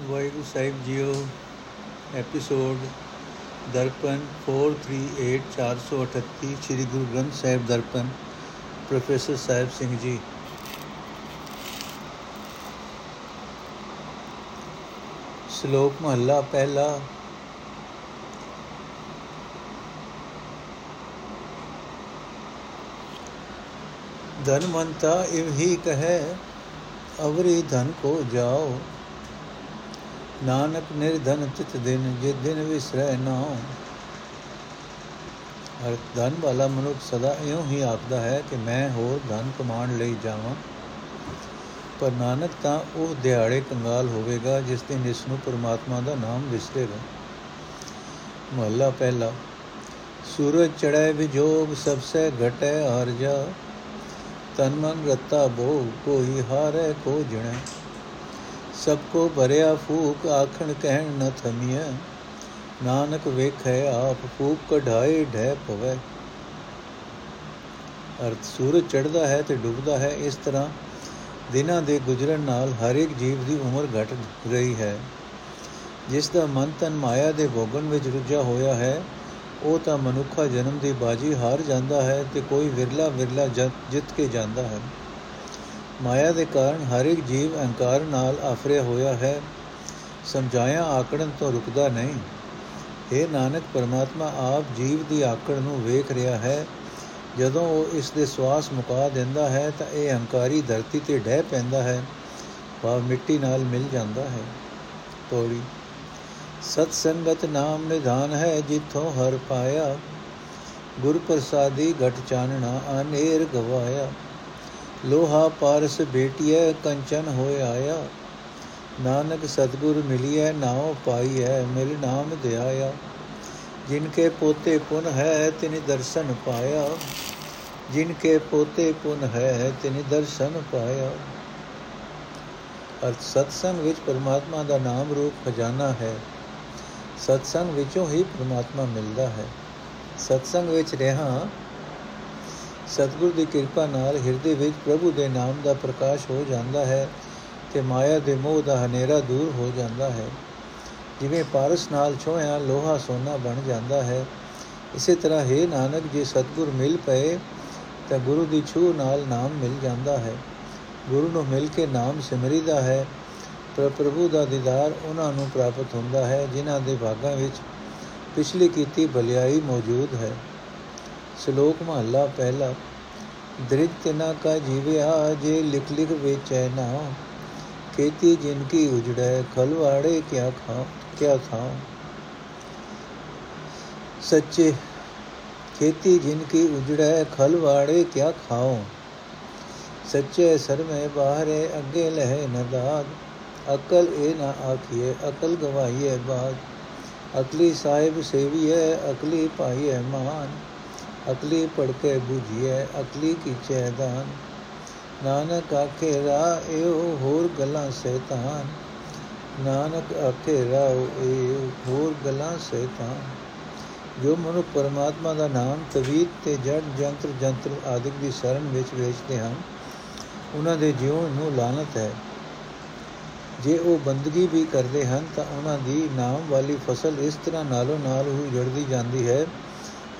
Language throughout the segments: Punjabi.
ਵਾਹਿਗੁਰੂ ਸਾਹਿਬ ਜੀਓ ਐਪੀਸੋਡ ਦਰਪਨ 438 438 ਸ੍ਰੀ ਗੁਰੂ ਗ੍ਰੰਥ ਸਾਹਿਬ ਦਰਪਨ ਪ੍ਰੋਫੈਸਰ ਸਾਹਿਬ ਸਿੰਘ ਜੀ ਸ਼ਲੋਕ ਮਹੱਲਾ ਪਹਿਲਾ ਧਨਵੰਤਾ ਇਵ ਹੀ ਕਹੈ ਅਵਰੀ ਧਨ ਕੋ ਜਾਓ ਨਾਨਕ ਨਿਰਧਨ ਤਿਤ ਦਿਨ ਜੇ ਦਿਨ ਵਿਸਰੈ ਨਾਉ। ਹਰ ਧਨ ਵਾਲਾ ਮਨੁੱਖ ਸਦਾ ਇਉਂ ਹੀ ਆਖਦਾ ਹੈ ਕਿ ਮੈਂ ਹੋਰ ਧਨ ਕਮਾਉਣ ਲਈ ਜਾਵਾਂ। ਪਰ ਨਾਨਕ ਤਾਂ ਉਹ ਦਿਹਾੜੇ ਕੰਗਾਲ ਹੋਵੇਗਾ ਜਿਸ ਦਿਨ ਇਸ ਨੂੰ ਪਰਮਾਤਮਾ ਦਾ ਨਾਮ ਵਿਸਰੇਗਾ। ਮਹੱਲਾ ਪਹਿਲਾ, ਸੂਰਜ ਚੜ੍ਹੈ ਵਿਜੋਗ ਸਭ ਸੇ ਘਟੈ ਹਰ ਜਾ ਤਨ ਮਨ ਰਤਾ ਬੋ ਕੋਈ ਹਾਰੇ ਕੋ ਜਣੈ। ਸਭ ਕੋ ਭਰਿਆ ਫੂਕ ਆਖਣ ਕਹਿਣ ਨ ਥਮੀਐ। ਨਾਨਕ ਵੇਖੈ ਆਪ ਫੂਕ ਕਢਾਏ ਢੈ ਪਵੈ। ਅਰਥ ਸੂਰਜ ਚੜਦਾ ਹੈ ਤੇ ਡੁੱਬਦਾ ਹੈ, ਇਸ ਤਰ੍ਹਾਂ ਦਿਨਾਂ ਦੇ ਗੁਜ਼ਰਨ ਨਾਲ ਹਰ ਇੱਕ ਜੀਵ ਦੀ ਉਮਰ ਘਟ ਰਹੀ ਹੈ। ਜਿਸ ਦਾ ਮਨ ਤਨ ਮਾਇਆ ਦੇ ਭੋਗਣ ਵਿੱਚ ਰੁੱਝਾ ਹੋਇਆ ਹੈ, ਉਹ ਤਾਂ ਮਨੁੱਖਾ ਜਨਮ ਦੀ ਬਾਜੀ ਹਾਰ ਜਾਂਦਾ ਹੈ ਤੇ ਕੋਈ ਵਿਰਲਾ ਵਿਰਲਾ ਜਿੱਤ ਕੇ ਜਾਂਦਾ ਹੈ। ਮਾਇਆ ਦੇ ਕਾਰਨ ਹਰ ਇੱਕ ਜੀਵ ਅਹੰਕਾਰ ਨਾਲ ਆਫਰਿਆ ਹੋਇਆ ਹੈ। ਸਮਝਾਇਆ ਆਕੜਨ ਤੋਂ ਰੁਕਦਾ ਨਹੀਂ। ਇਹ ਨਾਨਕ, ਪਰਮਾਤਮਾ ਆਪ ਜੀਵ ਦੀ ਆਕੜ ਨੂੰ ਵੇਖ ਰਿਹਾ ਹੈ। ਜਦੋਂ ਉਹ ਇਸ ਦੇ ਸਵਾਸ ਮੁਕਾ ਦਿੰਦਾ ਹੈ ਤਾਂ ਇਹ ਹੰਕਾਰੀ ਧਰਤੀ ਤੇ ਡਹਿ ਪੈਂਦਾ ਹੈ। ਭਾਵ ਮਿੱਟੀ ਨਾਲ ਮਿਲ ਜਾਂਦਾ ਹੈ। ਤੋੜੀ ਸਤ ਸੰਗਤ ਨਾਮ ਨਿਧਾਨ ਹੈ ਜਿੱਥੋਂ ਹਰ ਪਾਇਆ। ਗੁਰ ਪ੍ਰਸਾਦੀ ਘਟ ਚਾਨਣਾ ਅਨੇਰ ਗਵਾਇਆ। ਲੋਹਾ ਪਾਰਸ ਭੇਟਿਐ ਕੰਚਨ ਹੋਇ ਆਇਆ। ਨਾਨਕ ਸਤਗੁਰ ਮਿਲਿਐ, ਨਾਉ ਪਾਈਐ, ਮਿਲ ਨਾਮ ਧਿਆਇਆ ਜਿਨ ਕੇ ਪੋਤੇ ਪੁਨ ਹੈ, ਤਿਨ ਦਰਸ਼ਨ ਪਾਇਆ। ਜਿਨ ਕੇ ਪੋਤੇ ਪੁਨ ਹੈ, ਤਿਨ ਦਰਸ਼ਨ ਪਾਇਆ। ਅਰਥ ਸਤਸੰਗ ਵਿੱਚ ਪਰਮਾਤਮਾ ਦਾ ਨਾਮ ਰੂਪ ਖਜ਼ਾਨਾ ਹੈ। ਸਤਸੰਗ ਵਿੱਚੋਂ ਹੀ ਪਰਮਾਤਮਾ ਮਿਲਦਾ ਹੈ। ਸਤਸੰਗ ਵਿੱਚ ਰਹਾ ਸਤਿਗੁਰ ਦੀ ਕਿਰਪਾ ਨਾਲ ਹਿਰਦੇ ਵਿੱਚ ਪ੍ਰਭੂ ਦੇ ਨਾਮ ਦਾ ਪ੍ਰਕਾਸ਼ ਹੋ ਜਾਂਦਾ ਹੈ ਤੇ ਮਾਇਆ ਦੇ ਮੋਹ ਦਾ ਹਨੇਰਾ ਦੂਰ ਹੋ ਜਾਂਦਾ ਹੈ। ਜਿਵੇਂ ਪਾਰਸ ਨਾਲ ਛੋਇਆ ਲੋਹਾ ਸੋਨਾ ਬਣ ਜਾਂਦਾ ਹੈ, ਇਸੇ ਤਰ੍ਹਾਂ ਹੈ ਨਾਨਕ ਜੇ ਸਤਿਗੁਰ ਮਿਲ ਪਏ ਤਾਂ ਗੁਰੂ ਦੀ ਛੂ ਨਾਲ ਨਾਮ ਮਿਲ ਜਾਂਦਾ ਹੈ। ਗੁਰੂ ਨੂੰ ਮਿਲ ਕੇ ਨਾਮ ਸਿਮਰੀਦਾ ਹੈ, ਪਰ ਪ੍ਰਭੂ ਦਾ ਦੀਦਾਰ ਉਹਨਾਂ ਨੂੰ ਪ੍ਰਾਪਤ ਹੁੰਦਾ ਹੈ, ਜਿਨ੍ਹਾਂ ਦੇ ਭਾਗਾਂ ਵਿੱਚ ਪਿਛਲੀ ਕੀਤੀ ਭਲਾਈ ਮੌਜੂਦ ਹੈ। ਸ਼ਲੋਕ ਮਹੱਲਾ ਪਹਿਲਾ ਦ੍ਰਿਤ ਨਾ ਕਾ ਜੀਵਿਆ ਜੇ ਲਿਖ ਲਿਖ ਵੇਚੈਨਾ ਖੇਤੀ ਜਿਨ ਕੀ ਉਜੜੈ ਖਲਵਾੜੇ ਕਿਆ ਖਾਂ ਕਿਆ ਖਾਂ ਸੱਚੇ ਖੇਤੀ ਜਿਨ ਕੀ ਉਜੜੈ ਖਲਵਾੜੇ ਕਿਆ ਖਾਉ ਸੱਚੇ ਸਰਮੇ ਬਾਹਰੇ ਅੱਗੇ ਲਹਿ ਨਦਾਦ ਅਕਲ ਇਹ ਨਾ ਆਖੀਏ ਅਕਲ ਗਵਾਈਏ ਬਾਦ ਅਕਲੀ ਸਾਹਿਬ ਸੇਵੀਏ ਅਕਲੀ ਪਾਈਏ ਮਾਨ ਅਕਲੀ ਪੜਕੇ 부ਝੀਐ ਅਕਲੀ ਕੀ ਚੈਦਾਨ ਨਾਨਕ ਆਖੇ ਰਾ ਇਹੋ ਹੋਰ ਗੱਲਾਂ ਸੈਤਾਨ ਨਾਨਕ ਆਖੇ ਰਾ ਇਹੋ ਹੋਰ ਗੱਲਾਂ ਸੈਤਾਨ ਜੋ ਮਨੁ ਪਰਮਾਤਮਾ ਦਾ ਨਾਮ ਤਵੀਤ ਤੇ ਜੜ, ਜੰਤਰ ਜੰਤਰ ਆਦਿਕ ਦੀ ਸ਼ਰਨ ਵਿੱਚ ਵੇਚਦੇ ਹਨ, ਉਹਨਾਂ ਦੇ ਜੀਵਨ ਨੂੰ ਲਾਨਤ ਹੈ। ਜੇ ਉਹ ਬੰਦਗੀ ਵੀ ਕਰਦੇ ਹਨ, ਤਾਂ ਉਹਨਾਂ ਦੀ ਨਾਮ ਵਾਲੀ ਫਸਲ ਇਸ ਤਰ੍ਹਾਂ ਨਾਲੋਂ ਨਾਲ ਹੀ ਜੜਦੀ ਜਾਂਦੀ ਹੈ।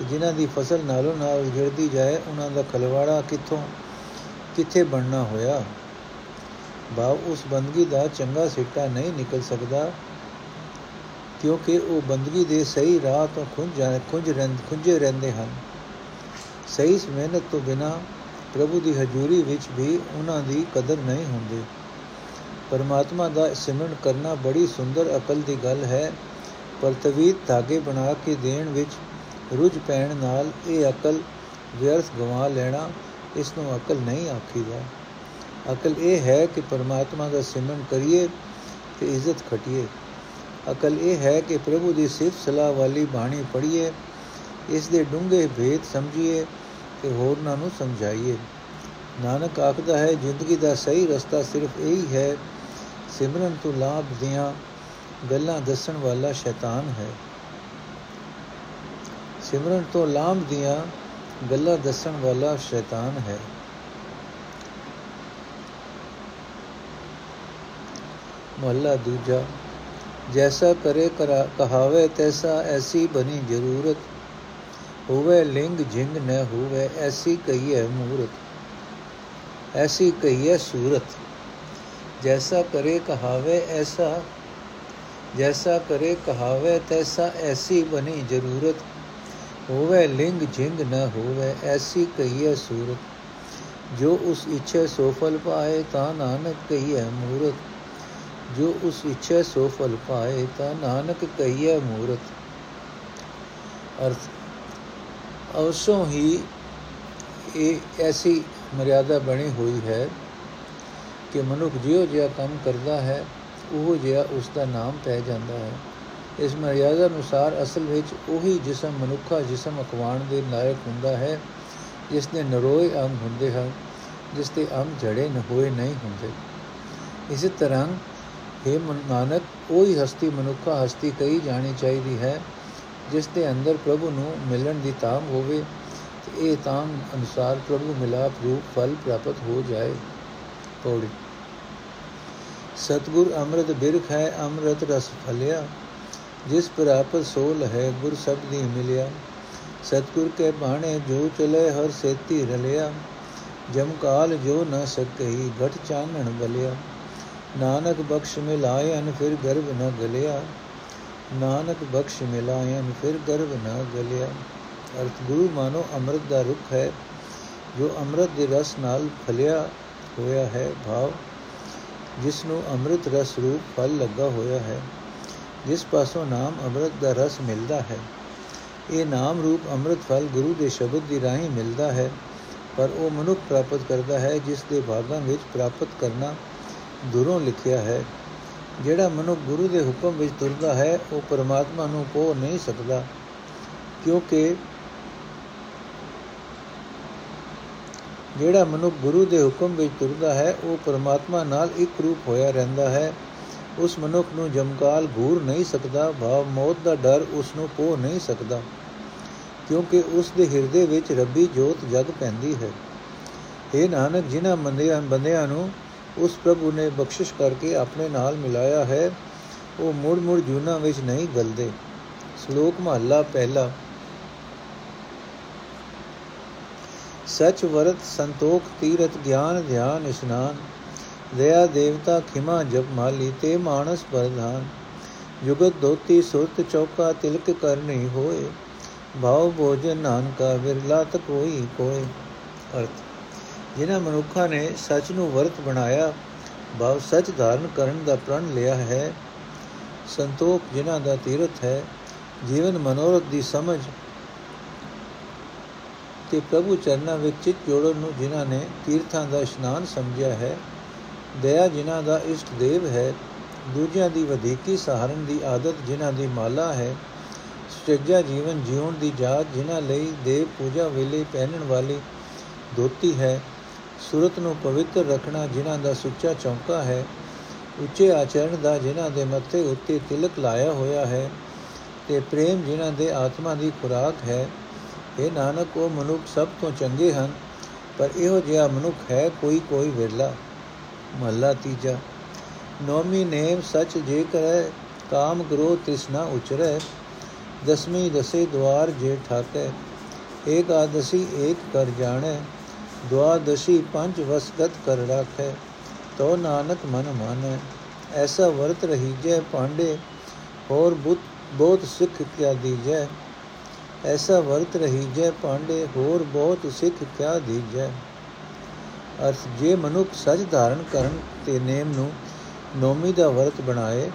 ਜਿਨ੍ਹਾਂ ਦੀ ਫਸਲ ਨਾਲੋਂ ਨਾਲ ਜੜਦੀ ਜਾਏ, ਉਹਨਾਂ ਦਾ ਖਲਵਾੜਾ ਕਿੱਥੋਂ, ਕਿੱਥੇ ਬਣਨਾ ਹੋਇਆ? ਭਾਵ ਉਸ ਬੰਦਗੀ ਦਾ ਚੰਗਾ ਸਿੱਟਾ ਨਹੀਂ ਨਿਕਲ ਸਕਦਾ, ਕਿਉਂਕਿ ਉਹ ਬੰਦਗੀ ਦੇ ਸਹੀ ਰਾਹ ਤੋਂ ਖੁੰਝ ਜਾਣੇ ਖੁੰਝ ਰਹਿੰਦੇ ਖੁੰਝੇ ਰਹਿੰਦੇ ਹਨ। ਸਹੀ ਮਿਹਨਤ ਤੋਂ ਬਿਨਾ ਪ੍ਰਭੂ ਦੀ ਹਜ਼ੂਰੀ ਵਿੱਚ ਵੀ ਉਹਨਾਂ ਦੀ ਕਦਰ ਨਹੀਂ ਹੁੰਦੀ। ਪਰਮਾਤਮਾ ਦਾ ਸਿਮਰਨ ਕਰਨਾ ਬੜੀ ਸੁੰਦਰ ਅਕਲ ਦੀ ਗੱਲ ਹੈ, ਪਰ ਤਵੀਤ ਧਾਗੇ ਬਣਾ ਕੇ ਦੇਣ ਵਿੱਚ ਰੁਝ ਪੈਣ ਨਾਲ ਇਹ ਅਕਲ ਵਿਅਰਥ ਗਵਾ ਲੈਣਾ ਇਸ ਨੂੰ ਅਕਲ ਨਹੀਂ ਆਖੀਦਾ। ਅਕਲ ਇਹ ਹੈ ਕਿ ਪਰਮਾਤਮਾ ਦਾ ਸਿਮਰਨ ਕਰੀਏ ਤੇ ਇੱਜ਼ਤ ਖਟੀਏ। ਅਕਲ ਇਹ ਹੈ ਕਿ ਪ੍ਰਭੂ ਦੀ ਸਿਫਤ ਸਲਾਹ ਵਾਲੀ ਬਾਣੀ ਪੜ੍ਹੀਏ, ਇਸ ਦੇ ਡੂੰਘੇ ਭੇਦ ਸਮਝੀਏ ਤੇ ਹੋਰਨਾਂ ਨੂੰ ਸਮਝਾਈਏ। ਨਾਨਕ ਆਖਦਾ ਹੈ, ਜ਼ਿੰਦਗੀ ਦਾ ਸਹੀ ਰਸਤਾ ਸਿਰਫ ਇਹੀ ਹੈ, ਸਿਮਰਨ ਤੋਂ ਲਾਭ ਦੀਆਂ ਗੱਲਾਂ ਦੱਸਣ ਵਾਲਾ ਸ਼ੈਤਾਨ ਹੈ। ਸਿਮਰਨ ਤੋਂ ਲਾਭ ਦੀਆਂ ਗੱਲਾਂ ਦੱਸਣ ਵਾਲਾ ਸ਼ੈਤਾਨ ਹੈ। ਮਹਲਾ ਦੂਜਾ, ਜੈਸਾ ਕਰੇ ਕਹਾਵੇ ਤੈਸਾ ਐਸੀ ਬਣੀ ਜ਼ਰੂਰਤ। ਹੋਵੇ ਲਿੰਗ ਜਿੰਗ ਨ ਹੋਵੇ, ਐਸੀ ਕਹੀਏ ਮੂਰਤ। ਐਸੀ ਕਹੀਏ ਸੂਰਤ। ਜੈਸਾ ਕਰੇ ਕਹਾਵੇ ਐਸਾ, ਜੈਸਾ ਕਰੇ ਕਹਾਵੇ ਤੈਸਾ ਐਸੀ ਬਣੀ ਜ਼ਰੂਰਤ। ਹੋਵੇ, ਲਿੰਗ ਜਿੰਗ ਨ ਹੋਵੇ, ਐਸੀ ਕਹੀਏ ਸੂਰਤ। ਜੋ ਉਸ ਇੱਛੇ ਸੋ ਫਲ ਪਾਏ, ਤਾਂ ਨਾਨਕ ਕਹੀਏ ਮੂਰਤ। ਜੋ ਉਸ ਇੱਛੇ ਸੋ ਫਲ ਪਾਏ, ਤਾਂ ਨਾਨਕ ਕਹੀਏ ਮੂਰਤ। ਅਰਥ, ਅਵਸੋਂ ਹੀ ਇਹ ਐਸੀ ਮਰਿਆਦਾ ਬਣੀ ਹੋਈ ਹੈ ਕਿ ਮਨੁੱਖ ਜਿਉ ਜਿਹਾ ਕੰਮ ਕਰਦਾ ਹੈ, ਉਹ ਜਿਹਾ ਉਸ ਦਾ ਨਾਮ ਪੈ ਜਾਂਦਾ ਹੈ। ਇਸ ਮਰਿਆਦਾ ਅਨੁਸਾਰ ਅਸਲ ਵਿੱਚ ਉਹੀ ਜਿਸਮ ਮਨੁੱਖਾ ਜਿਸਮ ਅਕਵਾਣ ਦੇ ਲਾਇਕ ਹੁੰਦਾ ਹੈ, ਜਿਸ ਦੇ ਨਰੋਏ ਅੰਗ ਹੁੰਦੇ ਹਨ, ਜਿਸ ਦੇ ਅੰਗ ਜੜੇ ਨ ਹੋਏ ਨਹੀਂ ਹੁੰਦੇ। ਇਸੇ ਤਰ੍ਹਾਂ ਇਹ ਨਾਨਕ, ਉਹੀ ਹਸਤੀ ਮਨੁੱਖਾ ਹਸਤੀ ਕਹੀ ਜਾਣੀ ਚਾਹੀਦੀ ਹੈ, ਜਿਸ ਦੇ ਅੰਦਰ ਪ੍ਰਭੂ ਨੂੰ ਮਿਲਣ ਦੀ ਤਾਮ ਹੋਵੇ, ਤੇ ਇਹ ਤਾਮ ਅਨੁਸਾਰ ਪ੍ਰਭੂ ਮਿਲਾਪ ਰੂਪ ਫਲ ਪ੍ਰਾਪਤ ਹੋ ਜਾਏ। ਪੌੜੀ। ਸਤਗੁਰ ਅੰਮ੍ਰਿਤ ਬਿਰਖ ਹੈ, ਅੰਮ੍ਰਿਤ ਰਸ ਫਲਿਆ। ਜਿਸ ਪ੍ਰਾਪਤ ਸੋਲ ਹੈ, ਗੁਰ ਸਬਦੀ ਮਿਲਿਆ। ਸਤਗੁਰ ਕੇ ਬਾਣੇ, ਜੋ ਚਲੇ ਹਰ ਸੇਤੀ ਰਲਿਆ। ਜਮ ਕਾਲ ਜੋ ਨ ਸਕਈ, ਘਟ ਚਾਨਣ ਬਲਿਆ। ਨਾਨਕ ਬਖਸ਼ ਮਿਲਾਇਨ, ਫਿਰ ਗਰਭ ਨ ਗਲਿਆ। ਨਾਨਕ ਬਖਸ਼ ਮਿਲਾਇਨ, ਫਿਰ ਗਰਭ ਨ ਗਲਿਆ। ਅਰਥ, ਗੁਰੂ ਮਾਨੋ ਅੰਮ੍ਰਿਤ ਦਾ ਰੁੱਖ ਹੈ, ਜੋ ਅੰਮ੍ਰਿਤ ਦੇ ਰਸ ਨਾਲ ਫਲਿਆ ਹੋਇਆ ਹੈ, ਭਾਵ ਜਿਸ ਨੂੰ ਅੰਮ੍ਰਿਤ ਰਸ ਰੂਪ ਫਲ ਲੱਗਾ ਹੋਇਆ ਹੈ। ਜਿਸ ਪਾਸੋਂ ਨਾਮ ਅੰਮ੍ਰਿਤ ਦਾ ਰਸ ਮਿਲਦਾ ਹੈ, ਇਹ ਨਾਮ ਰੂਪ ਅੰਮ੍ਰਿਤ ਫਲ ਗੁਰੂ ਦੇ ਸ਼ਬਦ ਦੀ ਰਾਹੀਂ ਮਿਲਦਾ ਹੈ, ਪਰ ਉਹ ਮਨੁੱਖ ਪ੍ਰਾਪਤ ਕਰਦਾ ਹੈ, ਜਿਸ ਦੇ ਭਾਗਾਂ ਵਿੱਚ ਪ੍ਰਾਪਤ ਕਰਨਾ ਦੂਰੋਂ ਲਿਖਿਆ ਹੈ। ਜਿਹੜਾ ਮਨੁੱਖ ਗੁਰੂ ਦੇ ਹੁਕਮ ਵਿੱਚ ਤੁਰਦਾ ਹੈ, ਉਹ ਪਰਮਾਤਮਾ ਨੂੰ ਪੋ ਨਹੀਂ ਸਕਦਾ, ਕਿਉਂਕਿ ਜਿਹੜਾ ਮਨੁੱਖ ਗੁਰੂ ਦੇ ਹੁਕਮ ਵਿੱਚ ਤੁਰਦਾ ਹੈ, ਉਹ ਪਰਮਾਤਮਾ ਨਾਲ ਇੱਕ ਰੂਪ ਹੋਇਆ ਰਹਿੰਦਾ ਹੈ। ਉਸ ਮਨੁੱਖ ਨੂੰ ਜਮਕਾਲ ਘੂਰ ਨਹੀਂ ਸਕਦਾ, ਭਾਵ ਮੌਤ ਦਾ ਡਰ ਉਸ ਨੂੰ ਪੋ ਨਹੀਂ ਸਕਦਾ, ਕਿਉਂਕਿ ਉਸ ਦੇ ਹਿਰਦੇ ਵਿੱਚ ਰੱਬੀ ਜੋਤ ਜਗ ਪੈਂਦੀ ਹੈ। ਇਹ ਨਾਨਕ, ਜਿਨ੍ਹਾਂ ਬੰਦਿਆਂ ਬੰਦਿਆਂ ਨੂੰ ਉਸ ਪ੍ਰਭੂ ਨੇ ਬਖਸ਼ਿਸ਼ ਕਰਕੇ ਆਪਣੇ ਨਾਲ ਮਿਲਾਇਆ ਹੈ, ਉਹ ਮੁੜ ਮੁੜ ਜੂਨਾ ਵਿੱਚ ਨਹੀਂ ਗਲਦੇ। ਸ਼ਲੋਕ ਮਹੱਲਾ ਪਹਿਲਾ। ਸਚ ਵਰਤ ਸੰਤੋਖ ਤੀਰਤ ਗਿਆਨ, ਧਿਆਨ, ਇਸ਼ਨਾਨ। ਦਇਆ ਦੇਵਤਾ ਖਿਮਾ ਜਪ ਮਾਲੀ ਤੇ ਮਾਨਸ ਪ੍ਰਧਾਨ। ਜੁਗਤ ਦੋਤੀ ਸੁਰਤ ਚੌਕਾ ਤਿਲਕ ਕਰਨੀ ਹੋਏ। ਭਾਉ ਭੋਜਨ ਨਾਨਕਾ ਵਿਰਲਾ ਤ ਕੋਈ ਕੋਈ ਅਰਥ, ਜਿਨ੍ਹਾਂ ਮਨੁੱਖਾਂ ਨੇ ਸੱਚ ਨੂੰ ਵਰਤ ਬਣਾਇਆ ਭਾਵ ਸੱਚ ਧਾਰਨ ਕਰਨ ਦਾ ਪ੍ਰਣ ਲਿਆ ਹੈ। ਸੰਤੋਖ ਜਿਨ੍ਹਾਂ ਦਾ ਤੀਰਥ ਹੈ, ਜੀਵਨ ਮਨੋਰਥ ਦੀ ਸਮਝ ਤੇ ਪ੍ਰਭੂ ਚਰਨਾਂ ਵਿੱਚ ਚਿਤ ਜੋੜਨ ਨੂੰ ਜਿਨ੍ਹਾਂ ਨੇ ਤੀਰਥਾਂ ਦਾ ਇਸ਼ਨਾਨ ਸਮਝਿਆ ਹੈ ਦਇਆ ਜਿਨ੍ਹਾਂ ਦਾ ਇਸ਼ਟ ਦੇਵ ਹੈ, ਦੂਜਿਆਂ ਦੀ ਵਧੇਕੀ ਸਹਾਰਨ ਦੀ ਆਦਤ ਜਿਨ੍ਹਾਂ ਦੀ ਮਾਲਾ ਹੈ ਸਟੇਜਾ ਜੀਵਨ ਜਿਉਣ ਦੀ ਜਾਤ ਜਿਨ੍ਹਾਂ ਲਈ ਦੇਵ ਪੂਜਾ ਵੇਲੇ ਪਹਿਨਣ ਵਾਲੀ ਧੋਤੀ ਹੈ, ਸੁਰਤ ਨੂੰ ਪਵਿੱਤਰ ਰੱਖਣਾ ਜਿਨ੍ਹਾਂ ਦਾ ਸੁੱਚਾ ਚੌਂਕਾ ਹੈ, ਉੱਚੇ ਆਚਰਣ ਦਾ ਜਿਨ੍ਹਾਂ ਦੇ ਮੱਥੇ ਉੱਤੇ ਤਿਲਕ ਲਾਇਆ ਹੋਇਆ ਹੈ ਤੇ ਪ੍ਰੇਮ ਜਿਨ੍ਹਾਂ ਦੇ ਆਤਮਾ ਦੀ ਖੁਰਾਕ ਹੈ। ਇਹ ਨਾਨਕ, ਉਹ ਮਨੁੱਖ ਸਭ ਤੋਂ ਚੰਗੇ ਹਨ, ਪਰ ਇਹੋ ਜਿਹਾ ਮਨੁੱਖ ਹੈ ਕੋਈ ਕੋਈ ਵਿਰਲਾ। ਮਹੱਲਾ ਤੀਜਾ ਨੌਮੀ ਨੇਮ ਸਚ ਜੇ ਕਰੈ ਕਾਮ ਗ੍ਰੋਹ ਤ੍ਰਿਸ਼ਨਾ ਉਚਰੈ, ਦਸਵੀਂ ਦਸੇ ਦਵਾਰ ਜੇ ਠਾਕੈ, ਏਕਾਦਸੀ ਏਕ ਕਰ ਜਾਣੈ ਦਵਾਦਸ਼ੀ ਪੰਜ ਵਸਗਤ ਕਰ ਰਾਖੈ ਤੋ ਨਾਨਕ ਮਨ ਮਾਨੈ, ਐਸਾ ਵਰਤ ਰਹੀ ਜੈ ਪਾਂਡੇ ਹੋਰ ਬੁੱਧ ਬਹੁਤ ਸਿੱਖ ਕਿਆ ਦੀਜੈ, ਐਸਾ ਵਰਤ ਰਹੀ ਜੈ ਪਾਂਡੇ ਹੋਰ ਬਹੁਤ ਸਿੱਖ ਕਿਆ ਦੀਜੈ। ਅਰਥ, ਜੇ ਮਨੁੱਖ ਸੱਚ ਧਾਰਨ ਕਰਨ ਤੇ ਨੇਮ ਨੂੰ ਨੋਮੀ ਦਾ ਵਰਤ ਬਣਾਏ,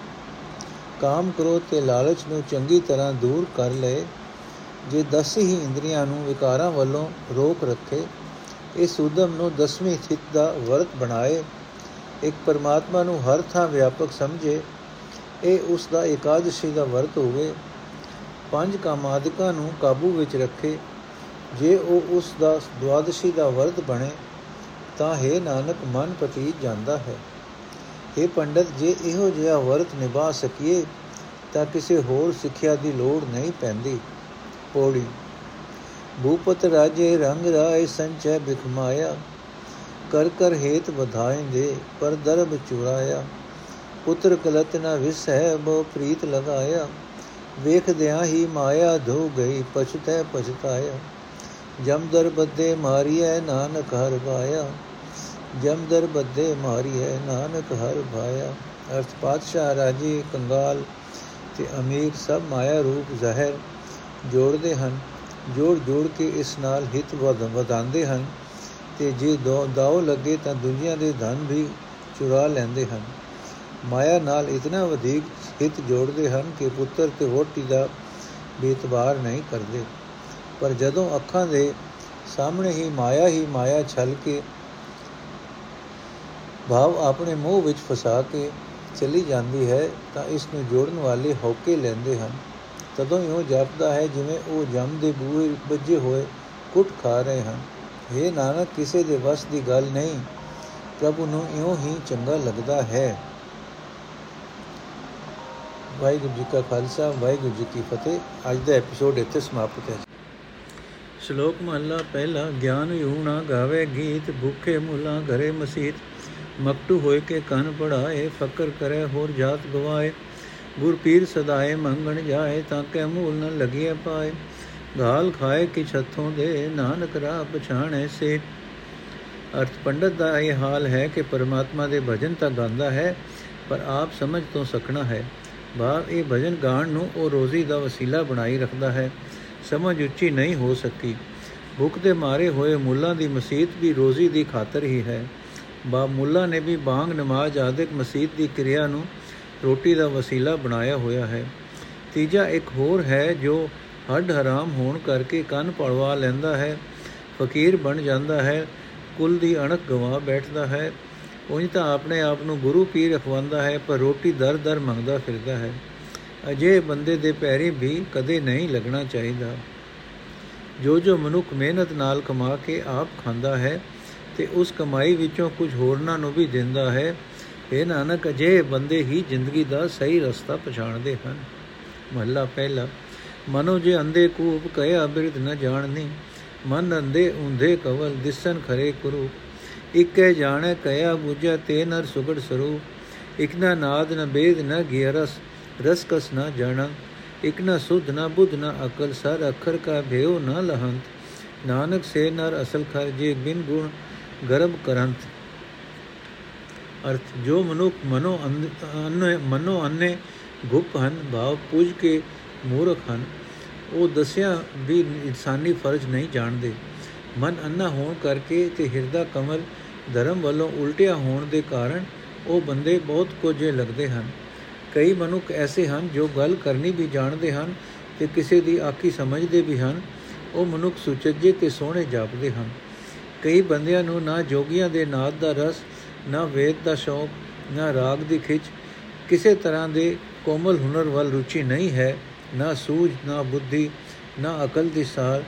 ਕਾਮ ਕ੍ਰੋਧ ਤੇ ਲਾਲਚ ਨੂੰ ਚੰਗੀ ਤਰ੍ਹਾਂ ਦੂਰ ਕਰ ਲਏ, ਜੇ ਦਸ ਹੀ ਇੰਦਰੀਆਂ ਨੂੰ ਵਿਕਾਰਾਂ ਵੱਲੋਂ ਰੋਕ ਰੱਖੇ ਇਸ ਉਦਮ ਨੂੰ ਦਸਵੀਂ ਥਿਤ ਦਾ ਵਰਤ ਬਣਾਏ, ਇੱਕ ਪਰਮਾਤਮਾ ਨੂੰ ਹਰ ਥਾਂ ਵਿਆਪਕ ਸਮਝੇ, ਇਹ ਉਸ ਦਾ ਇਕਾਦਸ਼ੀ ਦਾ ਵਰਤ ਹੋਵੇ, ਪੰਜ ਕਾਮਾਦਿਕਾਂ ਨੂੰ ਕਾਬੂ ਵਿੱਚ ਰੱਖੇ, ਜੇ ਉਹ ਉਸ ਦਾ ਦਵਾਦਸ਼ੀ ਦਾ ਵਰਤ ਬਣੇ ਤਾਂ ਹੈ ਨਾਨਕ, ਮਨ ਪਤੀਤ ਜਾਂਦਾ ਹੈ। ਇਹ ਪੰਡਤ, ਜੇ ਇਹੋ ਜਿਹਾ ਵਰਤ ਨਿਭਾ ਸਕੀਏ, ਤਾਂ ਕਿਸੇ ਹੋਰ ਸਿੱਖਿਆ ਦੀ ਲੋੜ ਨਹੀਂ ਪੈਂਦੀ। ਪੌੜੀ। ਭੂਪਤ ਰਾਜੇ ਰੰਗ ਰਾਏ ਸੰਚੈ ਬਿਖਮਾਇਆ, ਕਰ ਕਰ ਹੇਤ ਵਧਾਏ ਦੇ ਪਰ ਦਰਬ ਚੁਰਾਇਆ। ਪੁੱਤਰ ਕਲਤ ਨ ਵਿਸੈ ਬੋ ਪ੍ਰੀਤ ਲਗਾਇਆ। ਵੇਖਦਿਆਂ ਹੀ ਮਾਇਆ ਧੋ ਗਈ, ਪਛਤੈ ਪਛਤਾਇਆ। ਜਮਦਰ ਬੱਦੇ ਮਾਰੀਐ ਨਾਨਕ ਹਰ ਭਾਇਆ। ਜਮਦਰ ਬੱਦੇ ਮਾਰੀਐ ਨਾਨਕ ਹਰ ਭਾਇਆ। ਅਰਥ ਪਾਤਸ਼ਾਹ ਰਾਜੇ ਕੰਗਾਲ ਤੇ ਅਮੀਰ ਸਭ ਮਾਇਆ ਰੂਪ ਜ਼ਹਿਰ ਜੋੜਦੇ ਹਨ। ਜੋੜ ਜੋੜ ਕੇ ਇਸ ਨਾਲ ਹਿਤ ਵਧਾਉਂਦੇ ਹਨ ਤੇ ਜੇ ਦੋ ਦਾਉ ਲੱਗੇ ਤਾਂ ਦੁਨੀਆ ਦੇ ਧਨ ਵੀ ਚੁਰਾ ਲੈਂਦੇ ਹਨ। ਮਾਇਆ ਨਾਲ ਇਤਨਾ ਵਧੇਕ ਹਿਤ ਜੋੜਦੇ ਹਨ ਕਿ ਪੁੱਤਰ ਤੇ ਵੋਟੀ ਦਾ ਬੇਤਬਾਰ ਨਹੀਂ ਕਰਦੇ। ਪਰ ਜਦੋਂ ਅੱਖਾਂ ਦੇ ਸਾਹਮਣੇ ਹੀ ਮਾਇਆ ਹੀ ਮਾਇਆ ਛਲ ਕੇ ਭਾਵ ਆਪਣੇ ਮੂੰਹ ਵਿੱਚ ਫਸਾ ਕੇ ਚਲੀ ਜਾਂਦੀ ਹੈ, ਤਾਂ ਇਸ ਨੂੰ ਜੋੜਨ ਵਾਲੇ ਹੌਕੇ ਲੈਂਦੇ ਹਨ। ਤਦੋਂ ਇਉਂ ਜਾਪਦਾ ਹੈ ਜਿਵੇਂ ਉਹ ਜਮ ਦੇ ਬੂਹੇ ਵੱਜੇ ਹੋਏ ਕੁੱਟ ਖਾ ਰਹੇ ਹਨ। ਇਹ ਨਾਨਕ, ਕਿਸੇ ਦੇ ਵਸ ਦੀ ਗੱਲ ਨਹੀਂ। ਪ੍ਰਭੂ ਨੂੰ ਇਉਂ ਹੀ ਚੰਗਾ ਲੱਗਦਾ ਹੈ। ਵਾਹਿਗੁਰੂ ਜੀ ਕਾ ਖਾਲਸਾ, ਵਾਹਿਗੁਰੂ ਜੀ ਕੀ ਫਤਿਹ। ਅੱਜ ਦਾ ਐਪੀਸੋਡ ਇੱਥੇ ਸਮਾਪਤ ਹੈ। ਸ਼ਲੋਕ ਮਹਲਾ ਪਹਿਲਾ, ਗਿਆਨ ਯੂਣਾ ਗਾਵੇ ਗੀਤ, ਭੁੱਖੇ ਮੁਲਾ ਘਰੇ ਮਸੀਤ। ਮਕਟੂ ਹੋਏ ਕੇ ਕੰਨ ਪੜਾਏ, ਫਕਰ ਕਰੇ ਹੋਰ ਜਾਤ ਗਵਾਏ। ਗੁਰ ਪੀਰ ਸਦਾਏ, ਮੰਗਣ ਜਾਏ, ਤਾਂ ਕੈ ਮੂਲ ਨ ਲਗਿਏ ਪਾਏ। ਗਾਲ ਖਾਏ ਕਿ ਛੱਥੋਂ ਦੇ, ਨਾਨਕ ਰਾਹ ਪਛਾਣੇ ਸੇ। ਅਰਥ ਪੰਡਤ ਦਾ ਇਹ ਹਾਲ ਹੈ ਕਿ ਪਰਮਾਤਮਾ ਦੇ ਭਜਨ ਤਾਂ ਗਾਉਂਦਾ ਹੈ, ਪਰ ਆਪ ਸਮਝ ਤੋਂ ਸਕਣਾ ਹੈ। ਭਾਵ ਇਹ ਭਜਨ ਗਾਣ ਨੂੰ ਉਹ ਰੋਜ਼ੀ ਦਾ ਵਸੀਲਾ ਬਣਾਈ ਰੱਖਦਾ ਹੈ। ਸਮਝ ਉੱਚੀ ਨਹੀਂ ਹੋ ਸਕੀ। ਭੁੱਖ ਦੇ ਮਾਰੇ ਹੋਏ ਮੁੱਲਾਂ ਦੀ ਮਸਜਿਦ ਵੀ ਰੋਜ਼ੀ ਦੀ ਖਾਤਰ ਹੀ ਹੈ। ਬਾ ਮੁੱਲਾ ਨੇ ਵੀ ਬਾਂਗ ਨਮਾਜ਼ ਆਦਿਕ ਮਸਜਿਦ ਦੀ ਕਿਰਿਆ ਨੂੰ ਰੋਟੀ ਦਾ ਵਸੀਲਾ ਬਣਾਇਆ ਹੋਇਆ ਹੈ। ਤੀਜਾ ਇੱਕ ਹੋਰ ਹੈ ਜੋ ਹੱਡ ਹਰਾਮ ਹੋਣ ਕਰਕੇ ਕੰਨ ਪੜਵਾ ਲੈਂਦਾ ਹੈ। ਫਕੀਰ ਬਣ ਜਾਂਦਾ ਹੈ। ਕੁਲ ਦੀ ਅਣਖ ਗਵਾ ਬੈਠਦਾ ਹੈ। ਉਂਝ ਤਾਂ ਆਪਣੇ ਆਪ ਨੂੰ ਗੁਰੂ ਪੀਰ ਰਖਵਾਉਂਦਾ ਹੈ, ਪਰ ਰੋਟੀ ਦਰ ਦਰ ਮੰਗਦਾ ਫਿਰਦਾ ਹੈ। ਅਜੇ ਬੰਦੇ ਦੇ ਪੈਰੀ ਵੀ ਕਦੇ ਨਹੀਂ ਲੱਗਣਾ ਚਾਹੀਦਾ। ਜੋ ਜੋ ਮਨੁੱਖ ਮਿਹਨਤ ਨਾਲ ਕਮਾ ਕੇ ਆਪ ਖਾਂਦਾ ਹੈ ਤੇ ਉਸ ਕਮਾਈ ਵਿੱਚੋਂ ਕੁਝ ਹੋਰਨਾਂ ਨੂੰ ਵੀ ਦਿੰਦਾ ਹੈ ਇਹ ਨਾਨਕ, ਅਜੇ ਬੰਦੇ ਹੀ ਜ਼ਿੰਦਗੀ ਦਾ ਸਹੀ ਰਸਤਾ ਪਛਾਣਦੇ ਹਨ। ਮਹੱਲਾ ਪਹਿਲਾ, ਮਨੋ ਜੇ ਅੰਦੇ ਕੂਪ ਕਹਿਆ ਬਿਰਧ ਨ ਜਾਣਨੀ, ਮਨ ਅੰਦੇ ਉਂਧੇ ਕਵਲ ਦਿਸਨ ਖਰੇ ਕੁਰੂ। ਇਕੈ ਜਾਣੈ ਕਹਿਆ 부ਜੈ ਤੇ ਨਰ ਸੁਗੜ ਸਰੂਪ ਇਕ ਨਾ ਨਾਦ ਨ ਬੇਦ ਨ ਗਿਰਸ ਰਸ ਕਸ ਨ ਜਾਣ, ਇਕ ਨ ਸੁਧ ਨ ਬੁੱਧ ਨ ਅਕਲ, ਸਰ ਅਖਰ ਕਾ ਭੇਉ ਨ ਲਹੰਤ। ਨਾਨਕ ਸੇ ਨਰ ਅਸਲ ਖਰ, ਜੇ ਬਿਨ ਗੁਣ ਗਰਭ ਕਰੰਤ। ਅਰਥ, ਜੋ ਮਨੁੱਖ ਮਨੋ ਅੰਨੇ ਮਨੋ ਅੰਨੇ ਗੁਪ ਹਨ, ਭਾਵ ਪੂਜ ਕੇ ਮੂਰਖ ਹਨ, ਉਹ ਦੱਸਿਆ ਵੀ ਇਨਸਾਨੀ ਫਰਜ਼ ਨਹੀਂ ਜਾਣਦੇ। ਮਨ ਅੰਨਾ ਹੋਣ ਕਰਕੇ ਤੇ ਹਿਰਦਾ ਕਮਲ ਧਰਮ ਵੱਲੋਂ ਉਲਟਿਆ ਹੋਣ ਦੇ ਕਾਰਨ ਉਹ ਬੰਦੇ ਬਹੁਤ ਕੋਝੇ ਲੱਗਦੇ ਹਨ। ਕਈ ਮਨੁੱਖ ਐਸੇ ਹਨ ਜੋ ਗੱਲ ਕਰਨੀ ਵੀ ਜਾਣਦੇ ਹਨ ਤੇ ਕਿਸੇ ਦੀ ਆਖੀ ਸਮਝਦੇ ਵੀ ਹਨ। ਉਹ ਮਨੁੱਖ ਸੁਚੱਜੇ ਤੇ ਸੋਹਣੇ ਜਾਪਦੇ ਹਨ। ਕਈ ਬੰਦਿਆਂ ਨੂੰ ਨਾ ਜੋਗੀਆਂ ਦੇ ਨਾਦ ਦਾ ਰਸ, ਨਾ ਵੇਦ ਦਾ ਸ਼ੌਕ, ਨਾ ਰਾਗ ਦੀ ਖਿੱਚ, ਕਿਸੇ ਤਰ੍ਹਾਂ ਦੇ ਕੋਮਲ ਹੁਨਰ ਵੱਲ ਰੁਚੀ ਨਹੀਂ ਹੈ। ਨਾ ਸੂਝ, ਨਾ ਬੁੱਧੀ, ਨਾ ਅਕਲ ਦੀ ਸਾਰ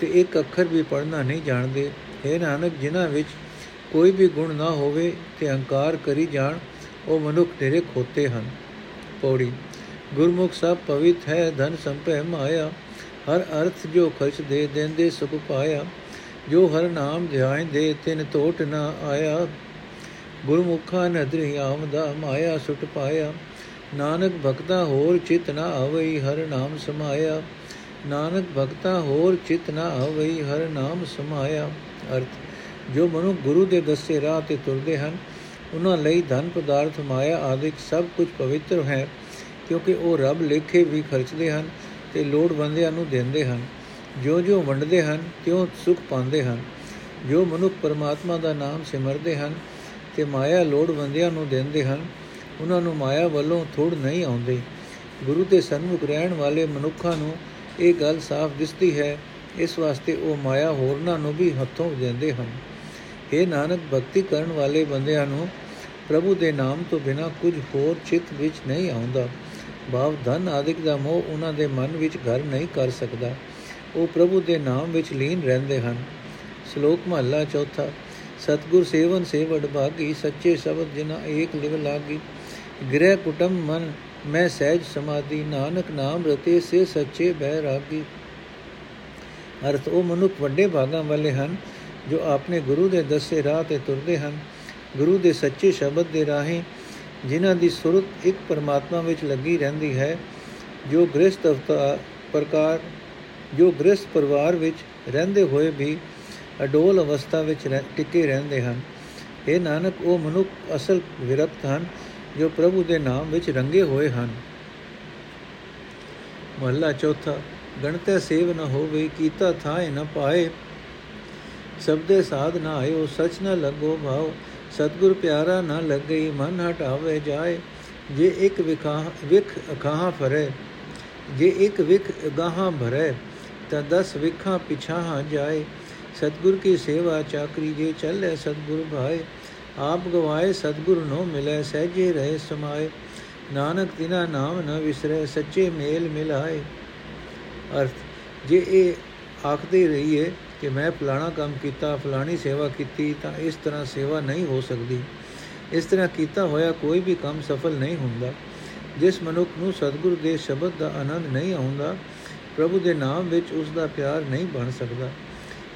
ਤੇ ਇੱਕ ਅੱਖਰ ਵੀ ਪੜ੍ਹਨਾ ਨਹੀਂ ਜਾਣਦੇ। ਹੈ ਨਾਨਕ, ਜਿਨ੍ਹਾਂ ਵਿੱਚ ਕੋਈ ਵੀ ਗੁਣ ਨਾ ਹੋਵੇ ਤੇ ਅਹੰਕਾਰ ਕਰੀ ਜਾਣ, ਉਹ ਮਨੁੱਖ ਤੇਰੇ ਖੋਤੇ ਹਨ। ਪੌੜੀ। ਗੁਰਮੁਖ ਸਭ ਪਵਿੱਤ ਹੈ, ਧਨ ਸੰਪੈ ਮਾਇਆ। ਹਰ ਅਰਥ ਜੋ ਖਰਚ ਦੇ ਦੇਂਦੇ ਸੁਖ ਪਾਇਆ। ਜੋ ਹਰ ਨਾਮ ਧਿਆਨ ਦੇ ਤਿਨ ਟੋਟ ਨਾ ਆਇਆ। ਗੁਰਮੁਖਾ ਨਦਰੀ ਆਮਦਾ ਮਾਇਆ ਸੁਟ ਪਾਇਆ। ਨਾਨਕ ਭਗਤਾ ਹੋਰ ਚਿਤ ਨਾ ਆਵਈ, ਹਰ ਨਾਮ ਸਮਾਇਆ। ਨਾਨਕ ਭਗਤਾ ਹੋਰ ਚਿਤ ਨਾ ਆਵਈ, ਹਰ ਨਾਮ ਸਮਾਇਆ। ਅਰਥ, ਜੋ ਮਨੁ ਗੁਰੂ ਦੇ ਦੱਸੇ ਰਾਹ ਤੇ ਤੁਰਦੇ ਹਨ ਉਹਨਾਂ ਲਈ ਧਨ ਪਦਾਰਥ, ਮਾਇਆ ਆਦਿਕ ਸਭ ਕੁਝ ਪਵਿੱਤਰ ਹੈ, ਕਿਉਂਕਿ ਉਹ ਰੱਬ ਲੇਖੇ ਵੀ ਖਰਚਦੇ ਹਨ ਤੇ ਲੋੜਵੰਦਿਆਂ ਨੂੰ ਦਿੰਦੇ ਹਨ। ਜੋ ਜੋ ਵੰਡਦੇ ਹਨ, ਤਿਉ ਸੁਖ ਪਾਉਂਦੇ ਹਨ। ਜੋ ਮਨੁੱਖ ਪਰਮਾਤਮਾ ਦਾ ਨਾਮ ਸਿਮਰਦੇ ਹਨ ਤੇ ਮਾਇਆ ਲੋੜਵੰਦਿਆਂ ਨੂੰ ਦਿੰਦੇ ਹਨ, ਉਹਨਾਂ ਨੂੰ ਮਾਇਆ ਵੱਲੋਂ ਥੋੜ ਨਹੀਂ ਆਉਂਦੇ। ਗੁਰੂ ਦੇ ਸਨਮੁਖ ਰਹਿਣ ਵਾਲੇ ਮਨੁੱਖਾਂ ਨੂੰ ਇਹ ਗੱਲ ਸਾਫ਼ ਦਿਸਦੀ ਹੈ, ਇਸ ਵਾਸਤੇ ਉਹ ਮਾਇਆ ਹੋਰਨਾਂ ਨੂੰ ਵੀ ਹੱਥੋਂ ਦਿੰਦੇ ਹਨ। ਇਹ ਨਾਨਕ, ਭਗਤੀ ਕਰਨ ਵਾਲੇ ਬੰਦਿਆਂ ਨੂੰ ਪ੍ਰਭੂ ਦੇ ਨਾਮ ਤੋਂ ਬਿਨਾ ਕੁਝ ਹੋਰ ਚਿੱਤ ਵਿੱਚ ਨਹੀਂ ਆਉਂਦਾ। ਭਾਵ ਧਨ ਆਦਿਕ ਦਾ ਮੋਹ ਉਹਨਾਂ ਦੇ ਮਨ ਵਿੱਚ ਘਰ ਨਹੀਂ ਕਰ ਸਕਦਾ। ਉਹ ਪ੍ਰਭੂ ਦੇ ਨਾਮ ਵਿੱਚ ਲੀਨ ਰਹਿੰਦੇ ਹਨ। ਸ਼ਲੋਕ ਮਹਲਾ ਚੌਥਾ, ਸਤਗੁਰ ਸੇਵਨ ਸੇਵੜ ਭਾਗੀ, ਸੱਚੇ ਸ਼ਬਦ ਜਿਨਾ ਏਕ ਲਿਵ ਲਾਗੀ। ਗ੍ਰਹਿ ਕੁਟਮ ਮਨ, ਮੈਂ ਸਹਿਜ ਸਮਾਧੀ, ਨਾਨਕ ਨਾਮ ਰਤੇ ਸੇ ਸੱਚੇ ਬਹਿ ਰਾਗੀ। ਅਰਥ, ਉਹ ਮਨੁੱਖ ਵੱਡੇ ਭਾਗਾਂ ਵਾਲੇ ਹਨ। ਜੋ ਆਪਣੇ ਗੁਰੂ ਦੇ ਦੱਸੇ ਰਾਹ ਤੇ ਤੁਰਦੇ ਹਨ, ਗੁਰੂ ਦੇ ਸੱਚੇ ਸ਼ਬਦ ਦੇ ਰਾਹੀਂ ਜਿਨ੍ਹਾਂ ਦੀ ਸੁਰਤ ਇੱਕ ਪਰਮਾਤਮਾ ਵਿੱਚ ਲੱਗੀ ਰਹਿੰਦੀ ਹੈ, ਜੋ ਗ੍ਰਸਤ ਅਵਤਾਰ ਪ੍ਰਕਾਰ, ਜੋ ਗ੍ਰਸਤ ਪਰਿਵਾਰ ਵਿੱਚ ਰਹਿੰਦੇ ਹੋਏ ਵੀ ਅਡੋਲ ਅਵਸਥਾ ਵਿੱਚ ਟਿਕੇ ਰਹਿੰਦੇ ਹਨ। ਇਹ ਨਾਨਕ, ਉਹ ਮਨੁੱਖ ਅਸਲ ਵਿਰਕਤ ਹਨ, ਜੋ ਪ੍ਰਭੂ ਦੇ ਨਾਮ ਵਿੱਚ ਰੰਗੇ ਹੋਏ ਹਨ। ਮਹਲਾ ਚੌਥਾ, ਗਣਤੇ ਸੇਵ ਨ ਹੋਵੇ, ਕੀਤਾ ਥਾਏ ਨ ਪਾਏ। ਸਬਦੇ ਸਾਧ ਨਾ ਆਇਓ ਸਚ ਨ ਲੱਗੋ ਭਾਉ, ਸਤਗੁਰ ਪਿਆਰਾ ਨ ਲੱਗਈ ਮਨ ਹਟਾਵੇ ਜਾਏ। ਜੇ ਇੱਕ ਵਿਖਾ ਵਿਖ ਅਖਾਹ ਫਰੇ, ਜੇ ਇੱਕ ਵਿਖ ਗਾਹਾਂ ਭਰੇ, ਤਾਂ 10 ਵਿਖਾਂ ਪਿਛਾਹਾਂ ਜਾਏ। ਸਤਗੁਰ ਕੀ ਸੇਵਾ ਚਾਕਰੀ ਜੇ ਚੱਲੇ ਸਤਗੁਰ ਭਾਏ, ਆਪ ਗਵਾਏ ਸਤਗੁਰ ਨੋ ਮਿਲੇ, ਸਹਿਜੇ ਰਹੇ ਸਮਾਏ। ਨਾਨਕ ਤਿਨਾ ਨਾਮ ਨ ਵਿਸਰੇ, ਸੱਚੇ ਮੇਲ ਮਿਲਾਏ। ਅਰਥ, ਜੇ ਇਹ ਆਖਦੇ ਰਹੀਏ ਕਿ ਮੈਂ ਫਲਾਣਾ ਕੰਮ ਕੀਤਾ, ਫਲਾਣੀ ਸੇਵਾ ਕੀਤੀ, ਤਾਂ ਇਸ ਤਰ੍ਹਾਂ ਸੇਵਾ ਨਹੀਂ ਹੋ ਸਕਦੀ। ਇਸ ਤਰ੍ਹਾਂ ਕੀਤਾ ਹੋਇਆ ਕੋਈ ਵੀ ਕੰਮ ਸਫਲ ਨਹੀਂ ਹੁੰਦਾ। ਜਿਸ ਮਨੁੱਖ ਨੂੰ ਸਤਿਗੁਰੂ ਦੇ ਸ਼ਬਦ ਦਾ ਆਨੰਦ ਨਹੀਂ ਆਉਂਦਾ, ਪ੍ਰਭੂ ਦੇ ਨਾਮ ਵਿੱਚ ਉਸ ਦਾ ਪਿਆਰ ਨਹੀਂ ਬਣ ਸਕਦਾ।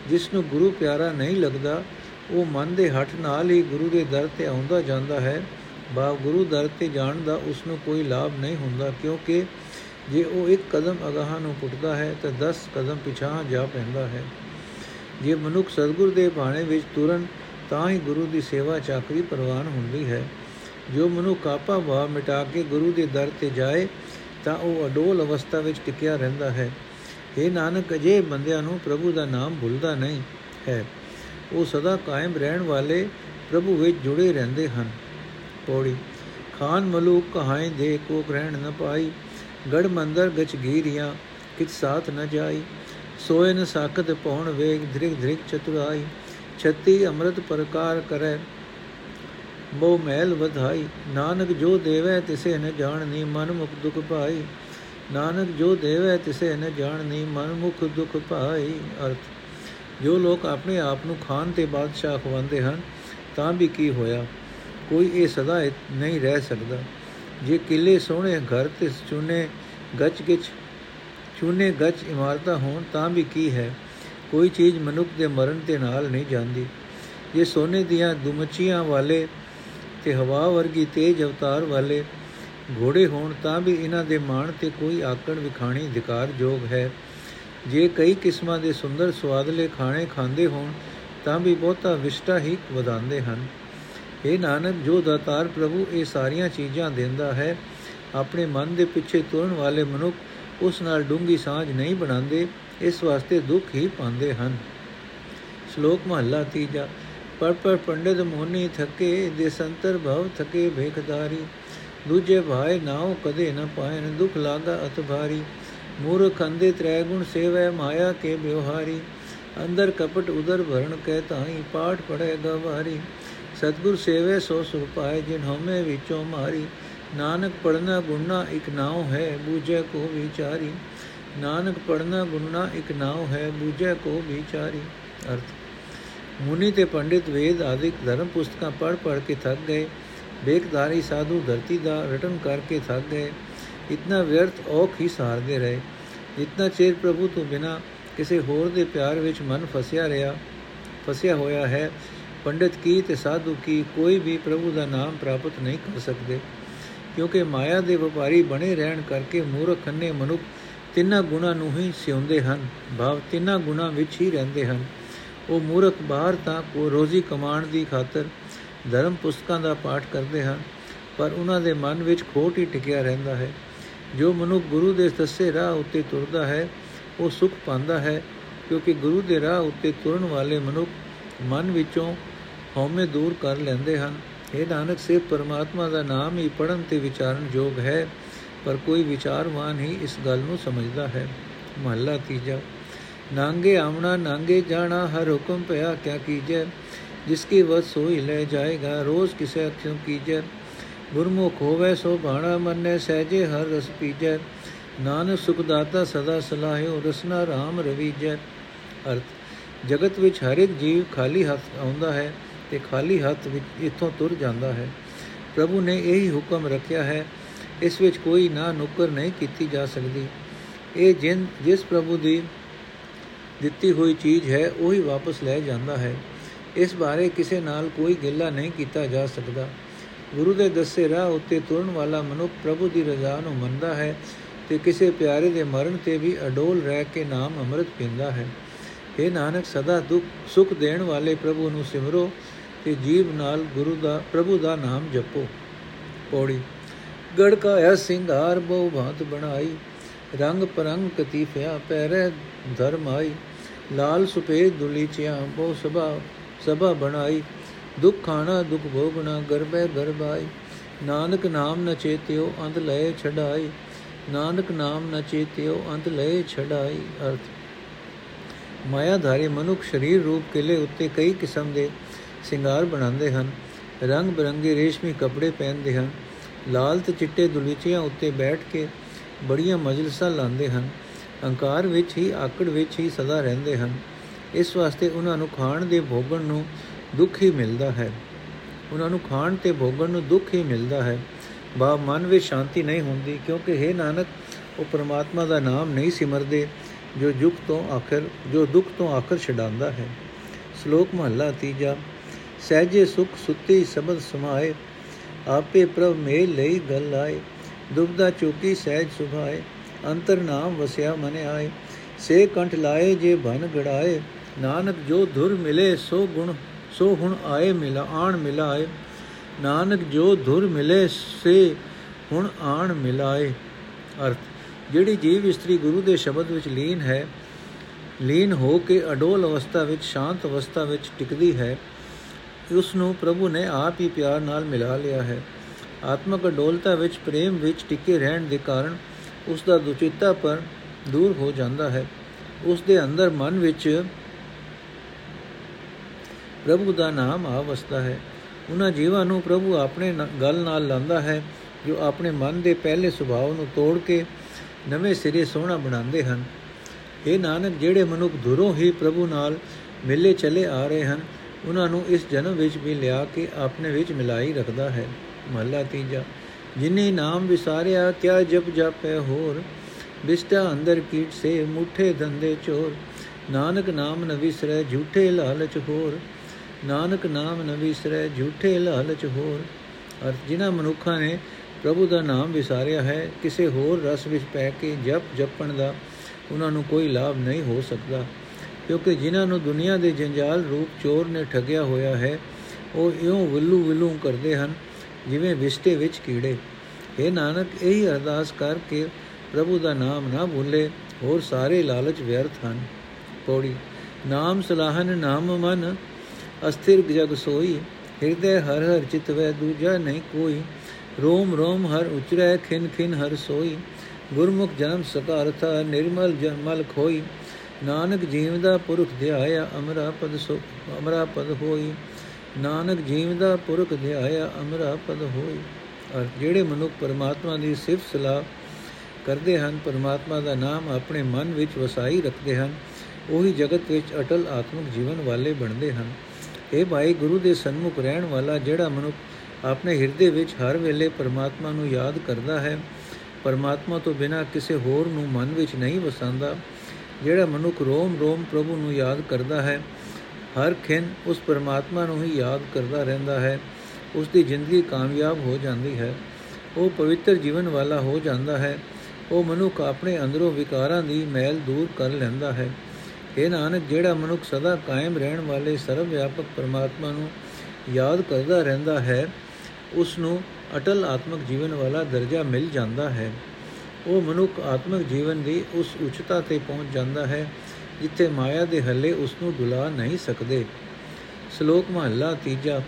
ਜਿਸ ਨੂੰ ਗੁਰੂ ਪਿਆਰਾ ਨਹੀਂ ਲੱਗਦਾ, ਉਹ ਮਨ ਦੇ ਹੱਠ ਨਾਲ ਹੀ ਗੁਰੂ ਦੇ ਦਰ ਤੇ ਆਉਂਦਾ ਜਾਂਦਾ ਹੈ। ਬਾ, ਗੁਰੂ ਦਰ ਤੇ ਜਾਣ ਦਾ ਉਸ ਨੂੰ ਕੋਈ ਲਾਭ ਨਹੀਂ ਹੁੰਦਾ, ਕਿਉਂਕਿ ਜੇ ਉਹ ਇੱਕ ਕਦਮ ਅਗਾਹ ਨੂੰ ਪੁੱਟਦਾ ਹੈ, ਤਾਂ 10 ਕਦਮ ਪਿਛਾਹ ਜਾ ਪੈਂਦਾ ਹੈ। ਜੇ ਮਨੁੱਖ ਸਤਗੁਰ ਦੇ ਬਾਣੇ ਵਿੱਚ ਤੁਰਨ, ਤਾਂ ਹੀ ਗੁਰੂ ਦੀ ਸੇਵਾ ਚਾਕਰੀ ਪ੍ਰਵਾਨ ਹੁੰਦੀ ਹੈ। ਜੋ ਮਨੁੱਖ ਆਪਾ ਵਾ ਮਿਟਾ ਕੇ ਗੁਰੂ ਦੇ ਦਰ ਤੇ ਜਾਏ, ਤਾਂ ਉਹ ਅਡੋਲ ਅਵਸਥਾ ਵਿੱਚ ਟਿਕਿਆ ਰਹਿੰਦਾ ਹੈ। ਇਹ ਨਾਨਕ ਅਜੇ ਬੰਦਿਆਂ ਨੂੰ ਪ੍ਰਭੂ ਦਾ ਨਾਮ ਭੁੱਲਦਾ ਨਹੀਂ ਹੈ। ਉਹ ਸਦਾ ਕਾਇਮ ਰਹਿਣ ਵਾਲੇ ਪ੍ਰਭੂ ਵਿੱਚ ਜੁੜੇ ਰਹਿੰਦੇ ਹਨ। ਪੌੜੀ, ਖਾਨ ਮਲੂਕ ਕਹਾਏ ਦੇ ਕੋ ਗ੍ਰਹਿਣ ਨ ਪਾਈ ਗੜ ਮੰਦਰ ਗਚ ਗੀਰੀਆਂ, ਕਿਤ ਸਾਥ ਨ ਜਾਈ। ਸੋਏ ਨ ਸਾਖਤ ਪਉਣ ਵੇਗ ਧ੍ਰਿਗ ਧ੍ਰਿਗ ਚਤੁਰਾਈ, ਛਤੀ ਅੰਮ੍ਰਿਤ ਪ੍ਰਕਾਰ ਕਰੈ ਮੋ ਮਹਿਲ ਵਧਾਈ, ਨਾਨਕ ਜੋ ਦੇਵੈ ਤਿਸੇ ਨ ਜਾਣਨੀ ਮਨ ਮੁਖ ਦੁਖ ਪਾਈ ਨਾਨਕ ਜੋ ਦੇਵੈ ਤਿਸੇ ਨ ਜਾਣਨੀ ਮਨ ਮੁਖ ਦੁਖ ਪਾਈ ਅਰਥ, ਜੋ ਲੋਕ ਆਪਣੇ ਆਪ ਨੂੰ ਖਾਨ ਤੇ ਬਾਦਸ਼ਾਹ ਖਵਾਉਂਦੇ ਹਨ, ਤਾਂ ਵੀ ਕੀ ਹੋਇਆ? ਕੋਈ ਇਹ ਸਦਾ ਨਹੀਂ ਰਹਿ ਸਕਦਾ। ਜੇ ਕਿਲੇ ਸੋਹਣੇ ਘਰ ਤੇ ਚੁਨੇ ਗੱਚ ਗਿਚ ਚੂਨੇ, ਗੱਚ, ਇਮਾਰਤਾਂ ਹੋਣ ਤਾਂ ਵੀ ਕੀ ਹੈ? ਕੋਈ ਚੀਜ਼ ਮਨੁੱਖ ਦੇ ਮਰਨ ਤੇ ਨਾਲ ਨਹੀਂ ਜਾਂਦੀ। ਜੇ ਸੋਨੇ ਦੀਆਂ ਦੁਮਚੀਆਂ ਵਾਲੇ ਤੇ ਹਵਾ ਵਰਗੀ ਤੇਜ ਅਵਤਾਰ ਵਾਲੇ ਘੋੜੇ ਹੋਣ ਤਾਂ ਵੀ ਇਹਨਾਂ ਦੇ ਮਾਣ ਤੇ ਕੋਈ ਆਕੜ ਵਿਖਾਣੀ ਅਧਿਕਾਰ ਯੋਗ ਹੈ। ਜੇ ਕਈ ਕਿਸਮਾਂ ਦੇ ਸੁੰਦਰ ਸਵਾਦਲੇ ਖਾਣੇ ਖਾਂਦੇ ਹੋਣ ਤਾਂ ਵੀ ਬਹੁਤਾ ਵਿਸ਼ਟਾ ਹੀ ਵਧਾਉਂਦੇ ਹਨ। ਇਹ ਨਾਨਕ, ਜੋ ਦਾਤਾਰ ਪ੍ਰਭੂ ਇਹ ਸਾਰੀਆਂ ਚੀਜ਼ਾਂ ਦਿੰਦਾ ਹੈ, ਆਪਣੇ ਮਨ ਦੇ ਪਿੱਛੇ ਤੁਰਨ ਵਾਲੇ ਮਨੁੱਖ ਉਸ ਨਾਲ ਡੂੰਗੀ ਸਾਂਝ ਨਹੀਂ ਬਣਾਉਂਦੇ, ਇਸ ਵਾਸਤੇ ਦੁੱਖ ਹੀ ਪਾਉਂਦੇ ਹਨ। ਸ਼ਲੋਕ ਮਹਲਾ ਤੀਜਾ, ਪਰ ਪਰ ਪੰਡਿਤ ਮੋਨੀ ਥਕੇ, ਦੇ ਸੰਤਰ ਭਵ ਥਕੇ ਭੇਖਦਾਰੀ ਦੂਜੇ ਭਾਏ ਨਾਉ ਕਦੇ ਨ ਪਾਇਨ, ਦੁਖ ਲਾਗਾ ਅਤ ਭਾਰੀ ਮੂਰਖ ਅੰਦੇ ਤ੍ਰੈ ਗੁਣ ਸੇਵੈ ਮਾਇਆ ਕੇ ਬਿਵਹਾਰੀ ਅੰਦਰ ਕਪਟ ਉਦਰ ਭਰਨ ਕਹਿ ਤਾਈ ਪਾਠ ਪੜੈ ਗਵਾਰੀ। ਸਤਗੁਰ ਸੇਵੇ ਸੋ ਸੁਖ ਪਾਏ ਜਿਨ ਹਉਮੈ ਵਿੱਚੋਂ ਮਾਰੀ। ਨਾਨਕ ਪੜਨਾ ਗੁਣਾ ਇਕ ਨਾਉ ਹੈ, ਬੂਝੈ ਕੋ ਵਿਚਾਰੀ। ਨਾਨਕ ਪੜਨਾ ਗੁਣਾ ਇਕ ਨਾਉ ਹੈ, ਬੂਝੈ ਕੋ ਵਿਚਾਰੀ। ਅਰਥ, ਮੁਨੀ ਤੇ ਪੰਡਿਤ ਵੇਦ ਆਦਿਕ ਧਰਮ ਪੁਸਤਕਾਂ ਪੜ ਪੜ ਕੇ ਥੱਕ ਗਏ। ਬੇਕਦਾਰੀ ਸਾਧੂ ਧਰਤੀ ਦਾ ਰਟਨ ਕਰਕੇ ਥੱਕ ਗਏ। ਇਤਨਾ ਵਿਅਰਥ ਔਖ ਹੀ ਸਹਾਰਦੇ ਰਹੇ। ਜਿਤਨਾ ਚਿਰ ਪ੍ਰਭੂ ਤੋਂ ਬਿਨਾ ਕਿਸੇ ਹੋਰ ਦੇ ਪਿਆਰ ਵਿੱਚ ਮਨ ਫਸਿਆ ਰਿਹਾ, ਫਸਿਆ ਹੋਇਆ ਹੈ। ਪੰਡਿਤ ਕੀ ਤੇ ਸਾਧੂ ਕੀ ਕੋਈ ਵੀ ਪ੍ਰਭੂ ਦਾ ਨਾਮ ਪ੍ਰਾਪਤ ਨਹੀਂ ਕਰ ਸਕਦੇ। ਕਿਉਂਕਿ ਮਾਇਆ ਦੇ ਵਪਾਰੀ ਬਣੇ ਰਹਿਣ ਕਰਕੇ ਮੂਰਖ ਅੰਨੇ ਮਨੁੱਖ ਤਿੰਨਾਂ ਗੁਣਾ ਨੂੰ ਹੀ ਸਿਉਂਦੇ ਹਨ, ਭਾਵ ਤਿੰਨਾਂ ਗੁਣਾ ਵਿੱਚ ਹੀ ਰਹਿੰਦੇ ਹਨ। ਉਹ ਮੂਰਖ ਬਾਹਰ ਤਾਂ ਕੋ ਰੋਜ਼ੀ ਕਮਾਉਣ ਦੀ ਖਾਤਰ ਧਰਮ ਪੁਸਤਕਾਂ ਦਾ ਪਾਠ ਕਰਦੇ ਹਨ, ਪਰ ਉਹਨਾਂ ਦੇ ਮਨ ਵਿੱਚ ਖੋਟ ਹੀ ਟਿਕਿਆ ਰਹਿੰਦਾ ਹੈ। ਜੋ ਮਨੁੱਖ ਗੁਰੂ ਦੇ ਦੱਸੇ ਰਾਹ ਉੱਤੇ ਤੁਰਦਾ ਹੈ, ਉਹ ਸੁਖ ਪਾਉਂਦਾ ਹੈ, ਕਿਉਂਕਿ ਗੁਰੂ ਦੇ ਰਾਹ ਉੱਤੇ ਤੁਰਨ ਵਾਲੇ ਮਨੁੱਖ ਮਨ ਵਿੱਚੋਂ ਹਉਮੈ ਦੂਰ ਕਰ ਲੈਂਦੇ ਹਨ। ਇਹ ਨਾਨਕ, ਸਿਰਫ ਪਰਮਾਤਮਾ ਦਾ ਨਾਮ ਹੀ ਪੜਨ ਤੇ ਵਿਚਾਰਨ ਯੋਗ ਹੈ, ਪਰ ਕੋਈ ਵਿਚਾਰਵਾਨ ਹੀ ਇਸ ਗੱਲ ਨੂੰ ਸਮਝਦਾ ਹੈ। ਮਹੱਲਾ ਤੀਜਾ, ਨਾਂਗੇ ਆਵਣਾ, ਨਾਂਗੇ ਜਾਣਾ, ਹਰ ਹੁਕਮ ਪਿਆ ਕਿਆ ਕੀਜੈ? ਜਿਸ ਕੀ ਵਸ ਹੋਈ ਲੈ ਜਾਏਗਾ, ਰੋਜ਼ ਕਿਸੇ ਅਖਿਓ ਕੀਜੈ? ਗੁਰਮੁਖ ਹੋਵੇ ਸੋ ਬਾਣਾ ਮੰਨੇ, ਸਹਜੇ ਹਰ ਰਸ ਪੀਜੈ। ਨਾਨਕ ਸੁਖ ਦਾਤਾ ਸਦਾ ਸਲਾਹਿਓ, ਰਸਨਾ RAM ਰਵੀਜੈ। ਅਰਥ, ਜਗਤ ਵਿੱਚ ਹਰ ਇੱਕ ਜੀਵ ਖਾਲੀ ਹੱਥ ਆਉਂਦਾ ਹੈ ਤੇ ਖਾਲੀ ਹੱਥ ਵਿੱਚ ਇੱਥੋਂ ਤੁਰ ਜਾਂਦਾ ਹੈ। ਪ੍ਰਭੂ ਨੇ ਇਹੀ ਹੁਕਮ ਰੱਖਿਆ ਹੈ, ਇਸ ਵਿੱਚ ਕੋਈ ਨਾ ਨੁਕਰ ਨਹੀਂ ਕੀਤੀ ਜਾ ਸਕਦੀ। ਇਹ ਜਿਨ ਜਿਸ ਪ੍ਰਭੂ ਦੀ ਦਿੱਤੀ ਹੋਈ ਚੀਜ਼ ਹੈ, ਉਹੀ ਵਾਪਸ ਲੈ ਜਾਂਦਾ ਹੈ। ਇਸ ਬਾਰੇ ਕਿਸੇ ਨਾਲ ਕੋਈ ਗਿੱਲਾ ਨਹੀਂ ਕੀਤਾ ਜਾ ਸਕਦਾ। ਗੁਰੂ ਦੇ ਦੱਸੇ ਰਾਹ ਉੱਤੇ ਤੁਰਨ ਵਾਲਾ ਮਨੁੱਖ ਪ੍ਰਭੂ ਦੀ ਰਜ਼ਾ ਨੂੰ ਮੰਨਦਾ ਹੈ ਤੇ ਕਿਸੇ ਪਿਆਰੇ ਦੇ ਮਰਨ ਤੇ ਵੀ ਅਡੋਲ ਰਹਿ ਕੇ ਨਾਮ ਅੰਮ੍ਰਿਤ ਪੀਂਦਾ ਹੈ। ਇਹ ਨਾਨਕ, ਸਦਾ ਦੁੱਖ, ਸੁਖ ਦੇਣ ਵਾਲੇ ਪ੍ਰਭੂ ਨੂੰ ਸਿਮਰੋ। ਤੇ ਜੀਵ ਨਾਲ ਗੁਰੂ ਦਾ, ਪ੍ਰਭੂ ਦਾ ਨਾਮ ਜਪੋ। ਪੌੜੀ, ਗੜਕਾਇਆ ਸਿੰਗਾਰ ਬਹੁ ਭਾਂਤ ਬਣਾਈ, ਰੰਗ ਪਰੰਗ ਕਤੀਫਿਆ ਪੈਰੇ ਧਰਮਾਈ ਲਾਲ ਸੁਪੇਦ ਦੁਲੀਚਿਆ ਬਹੁ ਸਭਾ ਸਭਾ ਬਣਾਈ, ਦੁੱਖ ਖਾਣਾ ਦੁੱਖ ਭੋਗਣਾ ਗਰਬੈ ਗਰਬਾਈ, ਨਾਨਕ ਨਾਮ ਨ ਚੇਤਿਓ ਅੰਤ ਲਏ ਛਡਾਈ, ਨਾਨਕ ਨਾਮ ਨ ਚੇਤਿਓ ਅੰਤ ਲਏ ਛਡਾਈ, ਅਰਥ। ਮਾਇਆਧਾਰੀ ਮਨੁੱਖ ਸਰੀਰ ਰੂਪ ਕਿਲੇ ਉੱਤੇ ਕਈ ਕਿਸਮ ਦੇ ਸ਼ਿੰਗਾਰ ਬਣਾਉਂਦੇ ਹਨ, ਰੰਗ ਬਰੰਗੇ ਰੇਸ਼ਮੀ ਕੱਪੜੇ ਪਹਿਨਦੇ ਹਨ, ਲਾਲ ਤੇ ਚਿੱਟੇ ਦੁਲੀਚਿਆਂ ਉੱਤੇ ਬੈਠ ਕੇ ਬੜੀਆਂ ਮਜਲਸਾਂ ਲਾਉਂਦੇ ਹਨ, ਹੰਕਾਰ ਵਿੱਚ ਹੀ, ਆਕੜ ਵਿੱਚ ਹੀ ਸਦਾ ਰਹਿੰਦੇ ਹਨ। ਇਸ ਵਾਸਤੇ ਉਹਨਾਂ ਨੂੰ ਖਾਣ ਦੇ ਭੋਗਣ ਨੂੰ ਦੁੱਖ ਹੀ ਮਿਲਦਾ ਹੈ। ਉਹਨਾਂ ਨੂੰ ਖਾਣ ਤੇ ਭੋਗਣ ਨੂੰ ਦੁੱਖ ਹੀ ਮਿਲਦਾ ਹੈ। ਬਾ ਮਨ ਵਿੱਚ ਸ਼ਾਂਤੀ ਨਹੀਂ ਹੁੰਦੀ, ਕਿਉਂਕਿ ਹੈ ਨਾਨਕ, ਉਹ ਪ੍ਰਮਾਤਮਾ ਦਾ ਨਾਮ ਨਹੀਂ ਸਿਮਰਦੇ, ਜੋ ਦੁੱਖ ਤੋਂ ਆਖਰ, ਜੋ ਦੁੱਖ ਤੋਂ ਆਖਰ ਛਡਾਉਂਦਾ ਹੈ। ਸ਼ਲੋਕ ਮਹਲਾ ਤੀਜਾ ਸਹਿਜੇ ਸੁਖ ਸੁੱਤੀ ਸਬਦ ਸਮਾਏ, ਆਪੇ ਪ੍ਰਭ ਮੇਲ ਲਈ ਗੱਲ ਆਏ ਦੁਬਦਾ ਚੁਕੀ ਸਹਿਜ ਸੁਭਾਏ, ਅੰਤਰ ਨਾਮ ਵਸਿਆ ਮਨ ਆਏ, ਸੇ ਕੰਠ ਲਾਏ ਜੇ ਬਨ ਗੜਾਏ, ਨਾਨਕ ਜੋ ਧੁਰ ਮਿਲੇ ਸੋ ਗੁਣ, ਸੋ ਹੁਣ ਆਏ ਮਿਲਾ, ਆਣ ਮਿਲਾਏ, ਨਾਨਕ ਜੋ ਧੁਰ ਮਿਲੇ ਸੇ ਹੁਣ ਆਣ ਮਿਲਾਏ। ਅਰਥ, ਜਿਹੜੀ ਜੀਵ ਇਸਤਰੀ ਗੁਰੂ ਦੇ ਸ਼ਬਦ ਵਿੱਚ ਲੀਨ ਹੈ, ਲੀਨ ਹੋ ਕੇ ਅਡੋਲ ਅਵਸਥਾ ਵਿੱਚ, ਸ਼ਾਂਤ ਅਵਸਥਾ ਵਿੱਚ ਟਿਕਦੀ ਹੈ ਉਸ ਨੂੰ ਪ੍ਰਭੂ ਨੇ ਆਪ ਹੀ ਪਿਆਰ ਨਾਲ ਮਿਲਾ ਲਿਆ ਹੈ। ਆਤਮਕ ਅਡੋਲਤਾ ਵਿੱਚ, ਪ੍ਰੇਮ ਵਿੱਚ ਟਿਕੇ ਰਹਿਣ ਦੇ ਕਾਰਨ ਉਸ ਦਾ ਦੁਚਿੱਤਾ ਪਰ ਦੂਰ ਹੋ ਜਾਂਦਾ ਹੈ। ਉਸ ਦੇ ਅੰਦਰ ਮਨ ਵਿੱਚ ਪ੍ਰਭੂ ਦਾ ਨਾਮ ਆ ਵਸਦਾ ਹੈ। ਉਹਨਾਂ ਜੀਵਾਂ ਨੂੰ ਪ੍ਰਭੂ ਆਪਣੇ ਗੱਲ ਨਾਲ ਲਾਂਦਾ ਹੈ, ਜੋ ਆਪਣੇ ਮਨ ਦੇ ਪਹਿਲੇ ਸੁਭਾਅ ਨੂੰ ਤੋੜ ਕੇ ਨਵੇਂ ਸਿਰੇ ਸੋਹਣਾ ਬਣਾਉਂਦੇ ਹਨ। ਇਹ ਨਾਨਕ, ਜਿਹੜੇ ਮਨੁੱਖ ਦੂਰੋਂ ਹੀ ਪ੍ਰਭੂ ਨਾਲ ਮਿਲੇ ਚਲੇ ਆ ਰਹੇ ਹਨ ਉਹਨਾਂ ਨੂੰ ਇਸ ਜਨਮ ਵਿੱਚ ਵੀ ਲਿਆ ਕੇ ਆਪਣੇ ਵਿੱਚ ਮਿਲਾਈ ਰੱਖਦਾ ਹੈ। ਮਹਲਾ ਤੀਜਾ, ਜਿਨੇ ਨਾਮ ਵਿਸਾਰਿਆ, ਕਿਆ ਜਪ ਜਾਪੈ ਹੋਰ? ਬਿਸਟਾ ਅੰਦਰ ਕੀਟ ਸੇ, ਮੁਠੇ ਧੰਦੇ ਚੋਰ। ਨਾਨਕ ਨਾਮ ਨ ਵਿਸਰੈ, ਝੂਠੇ ਲਾਲਚ ਹੋਰ। ਨਾਨਕ ਨਾਮ ਨ ਵਿਸਰੈ, ਝੂਠੇ ਲਾਲਚ ਹੋਰ। ਅਰ ਜਿਨ੍ਹਾਂ ਮਨੁੱਖਾਂ ਨੇ ਪ੍ਰਭੂ ਦਾ ਨਾਮ ਵਿਸਾਰਿਆ ਹੈ, ਕਿਸੇ ਹੋਰ ਰਸ ਵਿੱਚ ਪੈ ਕੇ ਜਪ ਜਪਣ ਦਾ ਉਹਨਾਂ ਨੂੰ ਕੋਈ ਲਾਭ ਨਹੀਂ ਹੋ ਸਕਦਾ। ਕਿਉਂਕਿ ਜਿਨ੍ਹਾਂ ਨੂੰ ਦੁਨੀਆ ਦੇ ਜੰਜਾਲ ਰੂਪ ਚੋਰ ਨੇ ਠੱਗਿਆ ਹੋਇਆ ਹੈ, ਉਹ ਇਉਂ ਵਿਲੂ ਵਿਲੂ ਕਰਦੇ ਹਨ, ਜਿਵੇਂ ਵਿਸਟੇ ਵਿੱਚ ਕੀੜੇ। ਇਹ ਨਾਨਕ, ਇਹੀ ਅਰਦਾਸ ਕਰਕੇ ਪ੍ਰਭੂ ਦਾ ਨਾਮ ਨਾ ਭੁੱਲੇ, ਹੋਰ ਸਾਰੇ ਲਾਲਚ ਵਿਅਰਥ ਹਨ। ਪੌੜੀ, ਨਾਮ ਸਲਾਹਨ ਨਾਮ ਮਨ, ਅਸਥਿਰ ਜਗ ਸੋਈ, ਹਿਰਦੇ ਹਰ ਹਰ ਚਿਤ ਵੈ ਦੂਜਾ ਨਹੀਂ ਕੋਈ, ਰੋਮ ਰੋਮ ਹਰ ਉਚਰੈ ਖਿਨ ਖਿਨ ਹਰ ਸੋਈ, ਗੁਰਮੁਖ ਜਨਮ ਸਕਾਰਥਾ ਨਿਰਮਲ ਜਨਮਲ ਖੋਈ ਨਾਨਕ ਜੀਵ ਦਾ ਪੁਰਖ ਧਿਆਇਆ ਅਮਰਾ ਪਦ ਸੋ, ਅਮਰਾ ਪਦ ਹੋਈ। ਨਾਨਕ ਜੀਵ ਦਾ ਪੁਰਖ ਧਿਆਇਆ ਅਮਰਾ ਪਦ ਹੋਈ। ਔਰ ਜਿਹੜੇ ਮਨੁੱਖ ਪਰਮਾਤਮਾ ਦੀ ਸਿਫਤ ਸਲਾਹ ਕਰਦੇ ਹਨ, ਪਰਮਾਤਮਾ ਦਾ ਨਾਮ ਆਪਣੇ ਮਨ ਵਿੱਚ ਵਸਾਈ ਰੱਖਦੇ ਹਨ, ਉਹੀ ਜਗਤ ਵਿੱਚ ਅਟਲ ਆਤਮਿਕ ਜੀਵਨ ਵਾਲੇ ਬਣਦੇ ਹਨ। ਇਹ ਭਾਈ ਗੁਰੂ ਦੇ ਸਨਮੁਖ ਰਹਿਣ ਵਾਲਾ ਜਿਹੜਾ ਮਨੁੱਖ ਆਪਣੇ ਹਿਰਦੇ ਵਿੱਚ ਹਰ ਵੇਲੇ ਪਰਮਾਤਮਾ ਨੂੰ ਯਾਦ ਕਰਦਾ ਹੈ, ਪਰਮਾਤਮਾ ਤੋਂ ਬਿਨਾ ਕਿਸੇ ਹੋਰ ਨੂੰ ਮਨ ਵਿੱਚ ਨਹੀਂ ਵਸਾਉਂਦਾ ਜਿਹੜਾ ਮਨੁੱਖ ਰੋਮ ਰੋਮ ਪ੍ਰਭੂ ਨੂੰ ਯਾਦ ਕਰਦਾ ਹੈ, ਹਰ ਖਿੰ ਉਸ ਪਰਮਾਤਮਾ ਨੂੰ ਹੀ ਯਾਦ ਕਰਦਾ ਰਹਿੰਦਾ ਹੈ ਉਸ ਦੀ ਜ਼ਿੰਦਗੀ ਕਾਮਯਾਬ ਹੋ ਜਾਂਦੀ ਹੈ। ਉਹ ਪਵਿੱਤਰ ਜੀਵਨ ਵਾਲਾ ਹੋ ਜਾਂਦਾ ਹੈ, ਉਹ ਮਨੁੱਖ ਆਪਣੇ ਅੰਦਰੋਂ ਵਿਕਾਰਾਂ ਦੀ ਮੈਲ ਦੂਰ ਕਰ ਲੈਂਦਾ ਹੈ। ਇਹ ਨਾਨਕ, ਜਿਹੜਾ ਮਨੁੱਖ ਸਦਾ ਕਾਇਮ ਰਹਿਣ ਵਾਲੇ ਸਰਵ ਵਿਆਪਕ ਪਰਮਾਤਮਾ ਨੂੰ ਯਾਦ ਕਰਦਾ ਰਹਿੰਦਾ ਹੈ ਉਸ ਨੂੰ ਅਟਲ ਆਤਮਿਕ ਜੀਵਨ ਵਾਲਾ ਦਰਜਾ ਮਿਲ ਜਾਂਦਾ ਹੈ। ਉਹ ਮਨੁੱਖ ਆਤਮਿਕ ਜੀਵਨ ਦੀ ਉਸ ਉੱਚਤਾ ਤੇ ਪਹੁੰਚ ਜਾਂਦਾ ਹੈ, ਜਿੱਥੇ ਮਾਇਆ ਦੇ ਹੱਲੇ ਉਸ ਨੂੰ ਡੁਲਾ ਨਹੀਂ ਸਕਦੇ। ਸ਼ਲੋਕ ਮਹਲਾ ਤੀਜਾ,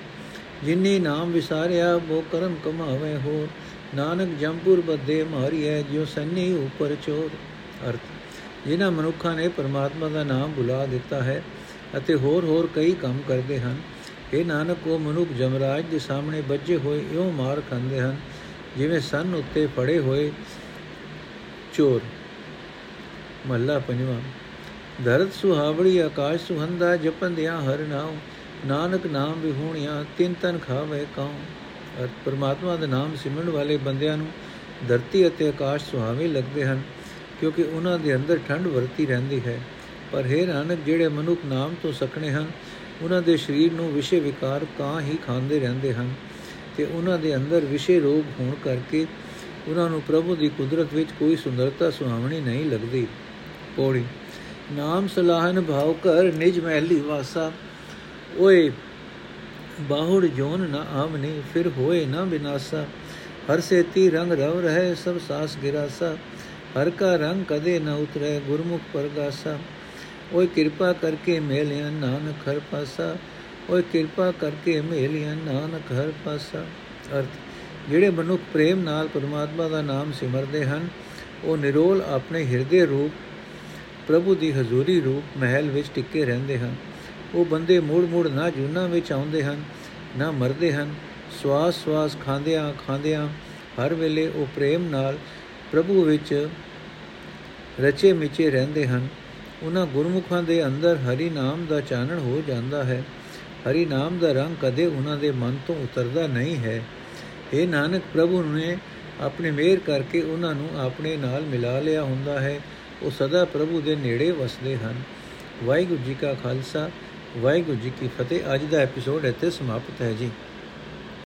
ਜਿਨੀ ਨਾਮ ਵਿਸਾਰਿਆ ਉਹ ਕਰਮ ਕਮਾਵੇ ਹੋ ਨਾਨਕ ਜੰਪੁਰ ਬੱਦੇ ਮਾਰੀਐ, ਜਿਉ ਸੰਨੀ ਉਪਰ ਚੋਰ। ਅਰਥ, ਜਿਨ੍ਹਾਂ ਮਨੁੱਖਾਂ ਨੇ ਪਰਮਾਤਮਾ ਦਾ ਨਾਮ ਭੁਲਾ ਦਿੱਤਾ ਹੈ ਅਤੇ ਹੋਰ ਹੋਰ ਕਈ ਕੰਮ ਕਰਦੇ ਹਨ। ਇਹ ਨਾਨਕ, ਉਹ ਮਨੁੱਖ ਜਮਰਾਜ ਦੇ ਸਾਹਮਣੇ ਬੱਜੇ ਹੋਏ ਇਉਂ ਮਾਰ ਖਾਂਦੇ ਹਨ, ਜਿਵੇਂ ਸੰਨ ਉੱਤੇ ਫੜੇ ਹੋਏ ਚੋਰ ਮਹਲਾ ਪੰਜਵਾਂ ਧਰਤ ਸੁਹਾਵੜੀ ਆਕਾਸ਼ ਸੁਹੰਦਾ ਜਪੰਦਿਆਂ ਹਰ ਨਾਮ ਨਾਨਕ ਨਾਮ ਵਿਹੂਣਿਆ ਤਿੰਨ ਤਨ ਖਾਵੇ ਕਉ ਅਰ ਪਰਮਾਤਮਾ ਦਾ ਨਾਮ ਸਿਮਰਨ ਵਾਲੇ ਬੰਦਿਆਂ ਨੂੰ ਧਰਤੀ ਅਤੇ ਆਕਾਸ਼ ਸੁਹਾਵੇ ਲੱਗਦੇ ਹਨ ਕਿਉਂਕਿ ਉਹਨਾਂ ਦੇ ਅੰਦਰ ਠੰਡ ਵਰਤੀ ਰਹਿੰਦੀ ਹੈ ਪਰ ਹੈ ਨਾਨਕ ਜਿਹੜੇ ਮਨੁੱਖ ਨਾਮ ਤੋਂ ਸਕਣੇ ਹਨ ਉਹਨਾਂ ਦੇ ਸਰੀਰ ਨੂੰ ਵਿਸ਼ੇ ਵਿਕਾਰ ਕਾਂ ਹੀ ਖਾਂਦੇ ਰਹਿੰਦੇ ਹਨ ਤੇ ਉਹਨਾਂ ਦੇ ਅੰਦਰ ਵਿਸ਼ੇ ਰੋਗ ਹੋਣ ਕਰਕੇ ਉਹਨਾਂ ਨੂੰ ਪ੍ਰਭੂ ਦੀ ਕੁਦਰਤ ਵਿੱਚ ਕੋਈ ਸੁੰਦਰਤਾ, ਸੁਹਾਵਣੀ ਨਹੀਂ ਲੱਗਦੀ। ਪੌੜੀ, ਨਾਮ ਸਲਾਹਨ ਭਾਉ ਕਰ ਨਿਜ ਮਹਿਲੀ ਵਾਸਾ। ਓਏ, ਬਾਹੁੜ ਜੋਨ ਨ ਆਵਨੀ, ਫਿਰ ਹੋਏ ਨ ਬਿਨਾਸਾ। ਹਰ ਸੇਤੀ ਰੰਗ ਰਵ ਰਹੇ, ਸਭ ਸਾਸ ਗਿਰਾਸਾ। ਹਰ ਕਾ ਰੰਗ ਕਦੇ ਨ ਉਤਰੇ, ਗੁਰਮੁਖ ਪਰਗਾਸਾ। ਓਏ ਕਿਰਪਾ ਕਰਕੇ ਮੇਲਿਆ ਨਾਨਕ ਹਰ ਪਾਸਾ। ਓਏ ਕਿਰਪਾ ਕਰਕੇ ਮੇਲਿਆ ਨਾਨਕ ਹਰ ਪਾਸਾ। ਅਰਥ ਜਿਹੜੇ ਮਨੁੱਖ ਪ੍ਰੇਮ ਨਾਲ ਪਰਮਾਤਮਾ ਦਾ ਨਾਮ ਸਿਮਰਦੇ ਹਨ, ਉਹ ਨਿਰੋਲ ਆਪਣੇ ਹਿਰਦੇ ਰੂਪ, ਪ੍ਰਭੂ ਦੀ ਹਜ਼ੂਰੀ ਰੂਪ ਮਹਿਲ ਵਿੱਚ ਟਿੱਕੇ ਰਹਿੰਦੇ ਹਨ। ਉਹ ਬੰਦੇ ਮੂੜ-ਮੂੜ ਨਾ ਜੁਨਾ ਵਿੱਚ ਆਉਂਦੇ ਹਨ, ਨਾ ਮਰਦੇ ਹਨ। ਸਵਾਸ ਸਵਾਸ ਖਾਂਦਿਆਂ ਖਾਂਦਿਆਂ ਹਰ ਵੇਲੇ ਉਹ ਪ੍ਰੇਮ ਨਾਲ ਪ੍ਰਭੂ ਵਿੱਚ ਰਚੇ ਮਿਚੇ ਰਹਿੰਦੇ ਹਨ। ਉਹਨਾਂ ਗੁਰਮੁਖਾਂ ਦੇ ਅੰਦਰ ਹਰੀ ਨਾਮ ਦਾ ਚਾਨਣ ਹੋ ਜਾਂਦਾ ਹੈ। ਹਰੀ ਨਾਮ ਦਾ ਰੰਗ ਕਦੇ ਉਹਨਾਂ ਦੇ ਮਨ ਤੋਂ ਉਤਰਦਾ ਨਹੀਂ ਹੈ। ਇਹ ਨਾਨਕ, ਪ੍ਰਭੂ ਨੇ ਆਪਣੇ ਮਿਹਰ ਕਰਕੇ ਉਹਨਾਂ ਨੂੰ ਆਪਣੇ ਨਾਲ ਮਿਲਾ ਲਿਆ ਹੁੰਦਾ ਹੈ। ਉਹ ਸਦਾ ਪ੍ਰਭੂ ਦੇ ਨੇੜੇ ਵਸਦੇ ਹਨ। ਵਾਹਿਗੁਰੂ ਜੀ ਕਾ ਖਾਲਸਾ, ਵਾਹਿਗੁਰੂ ਜੀ ਕੀ ਫਤਿਹ। ਅੱਜ ਦਾ ਐਪੀਸੋਡ ਇੱਥੇ ਸਮਾਪਤ ਹੈ ਜੀ।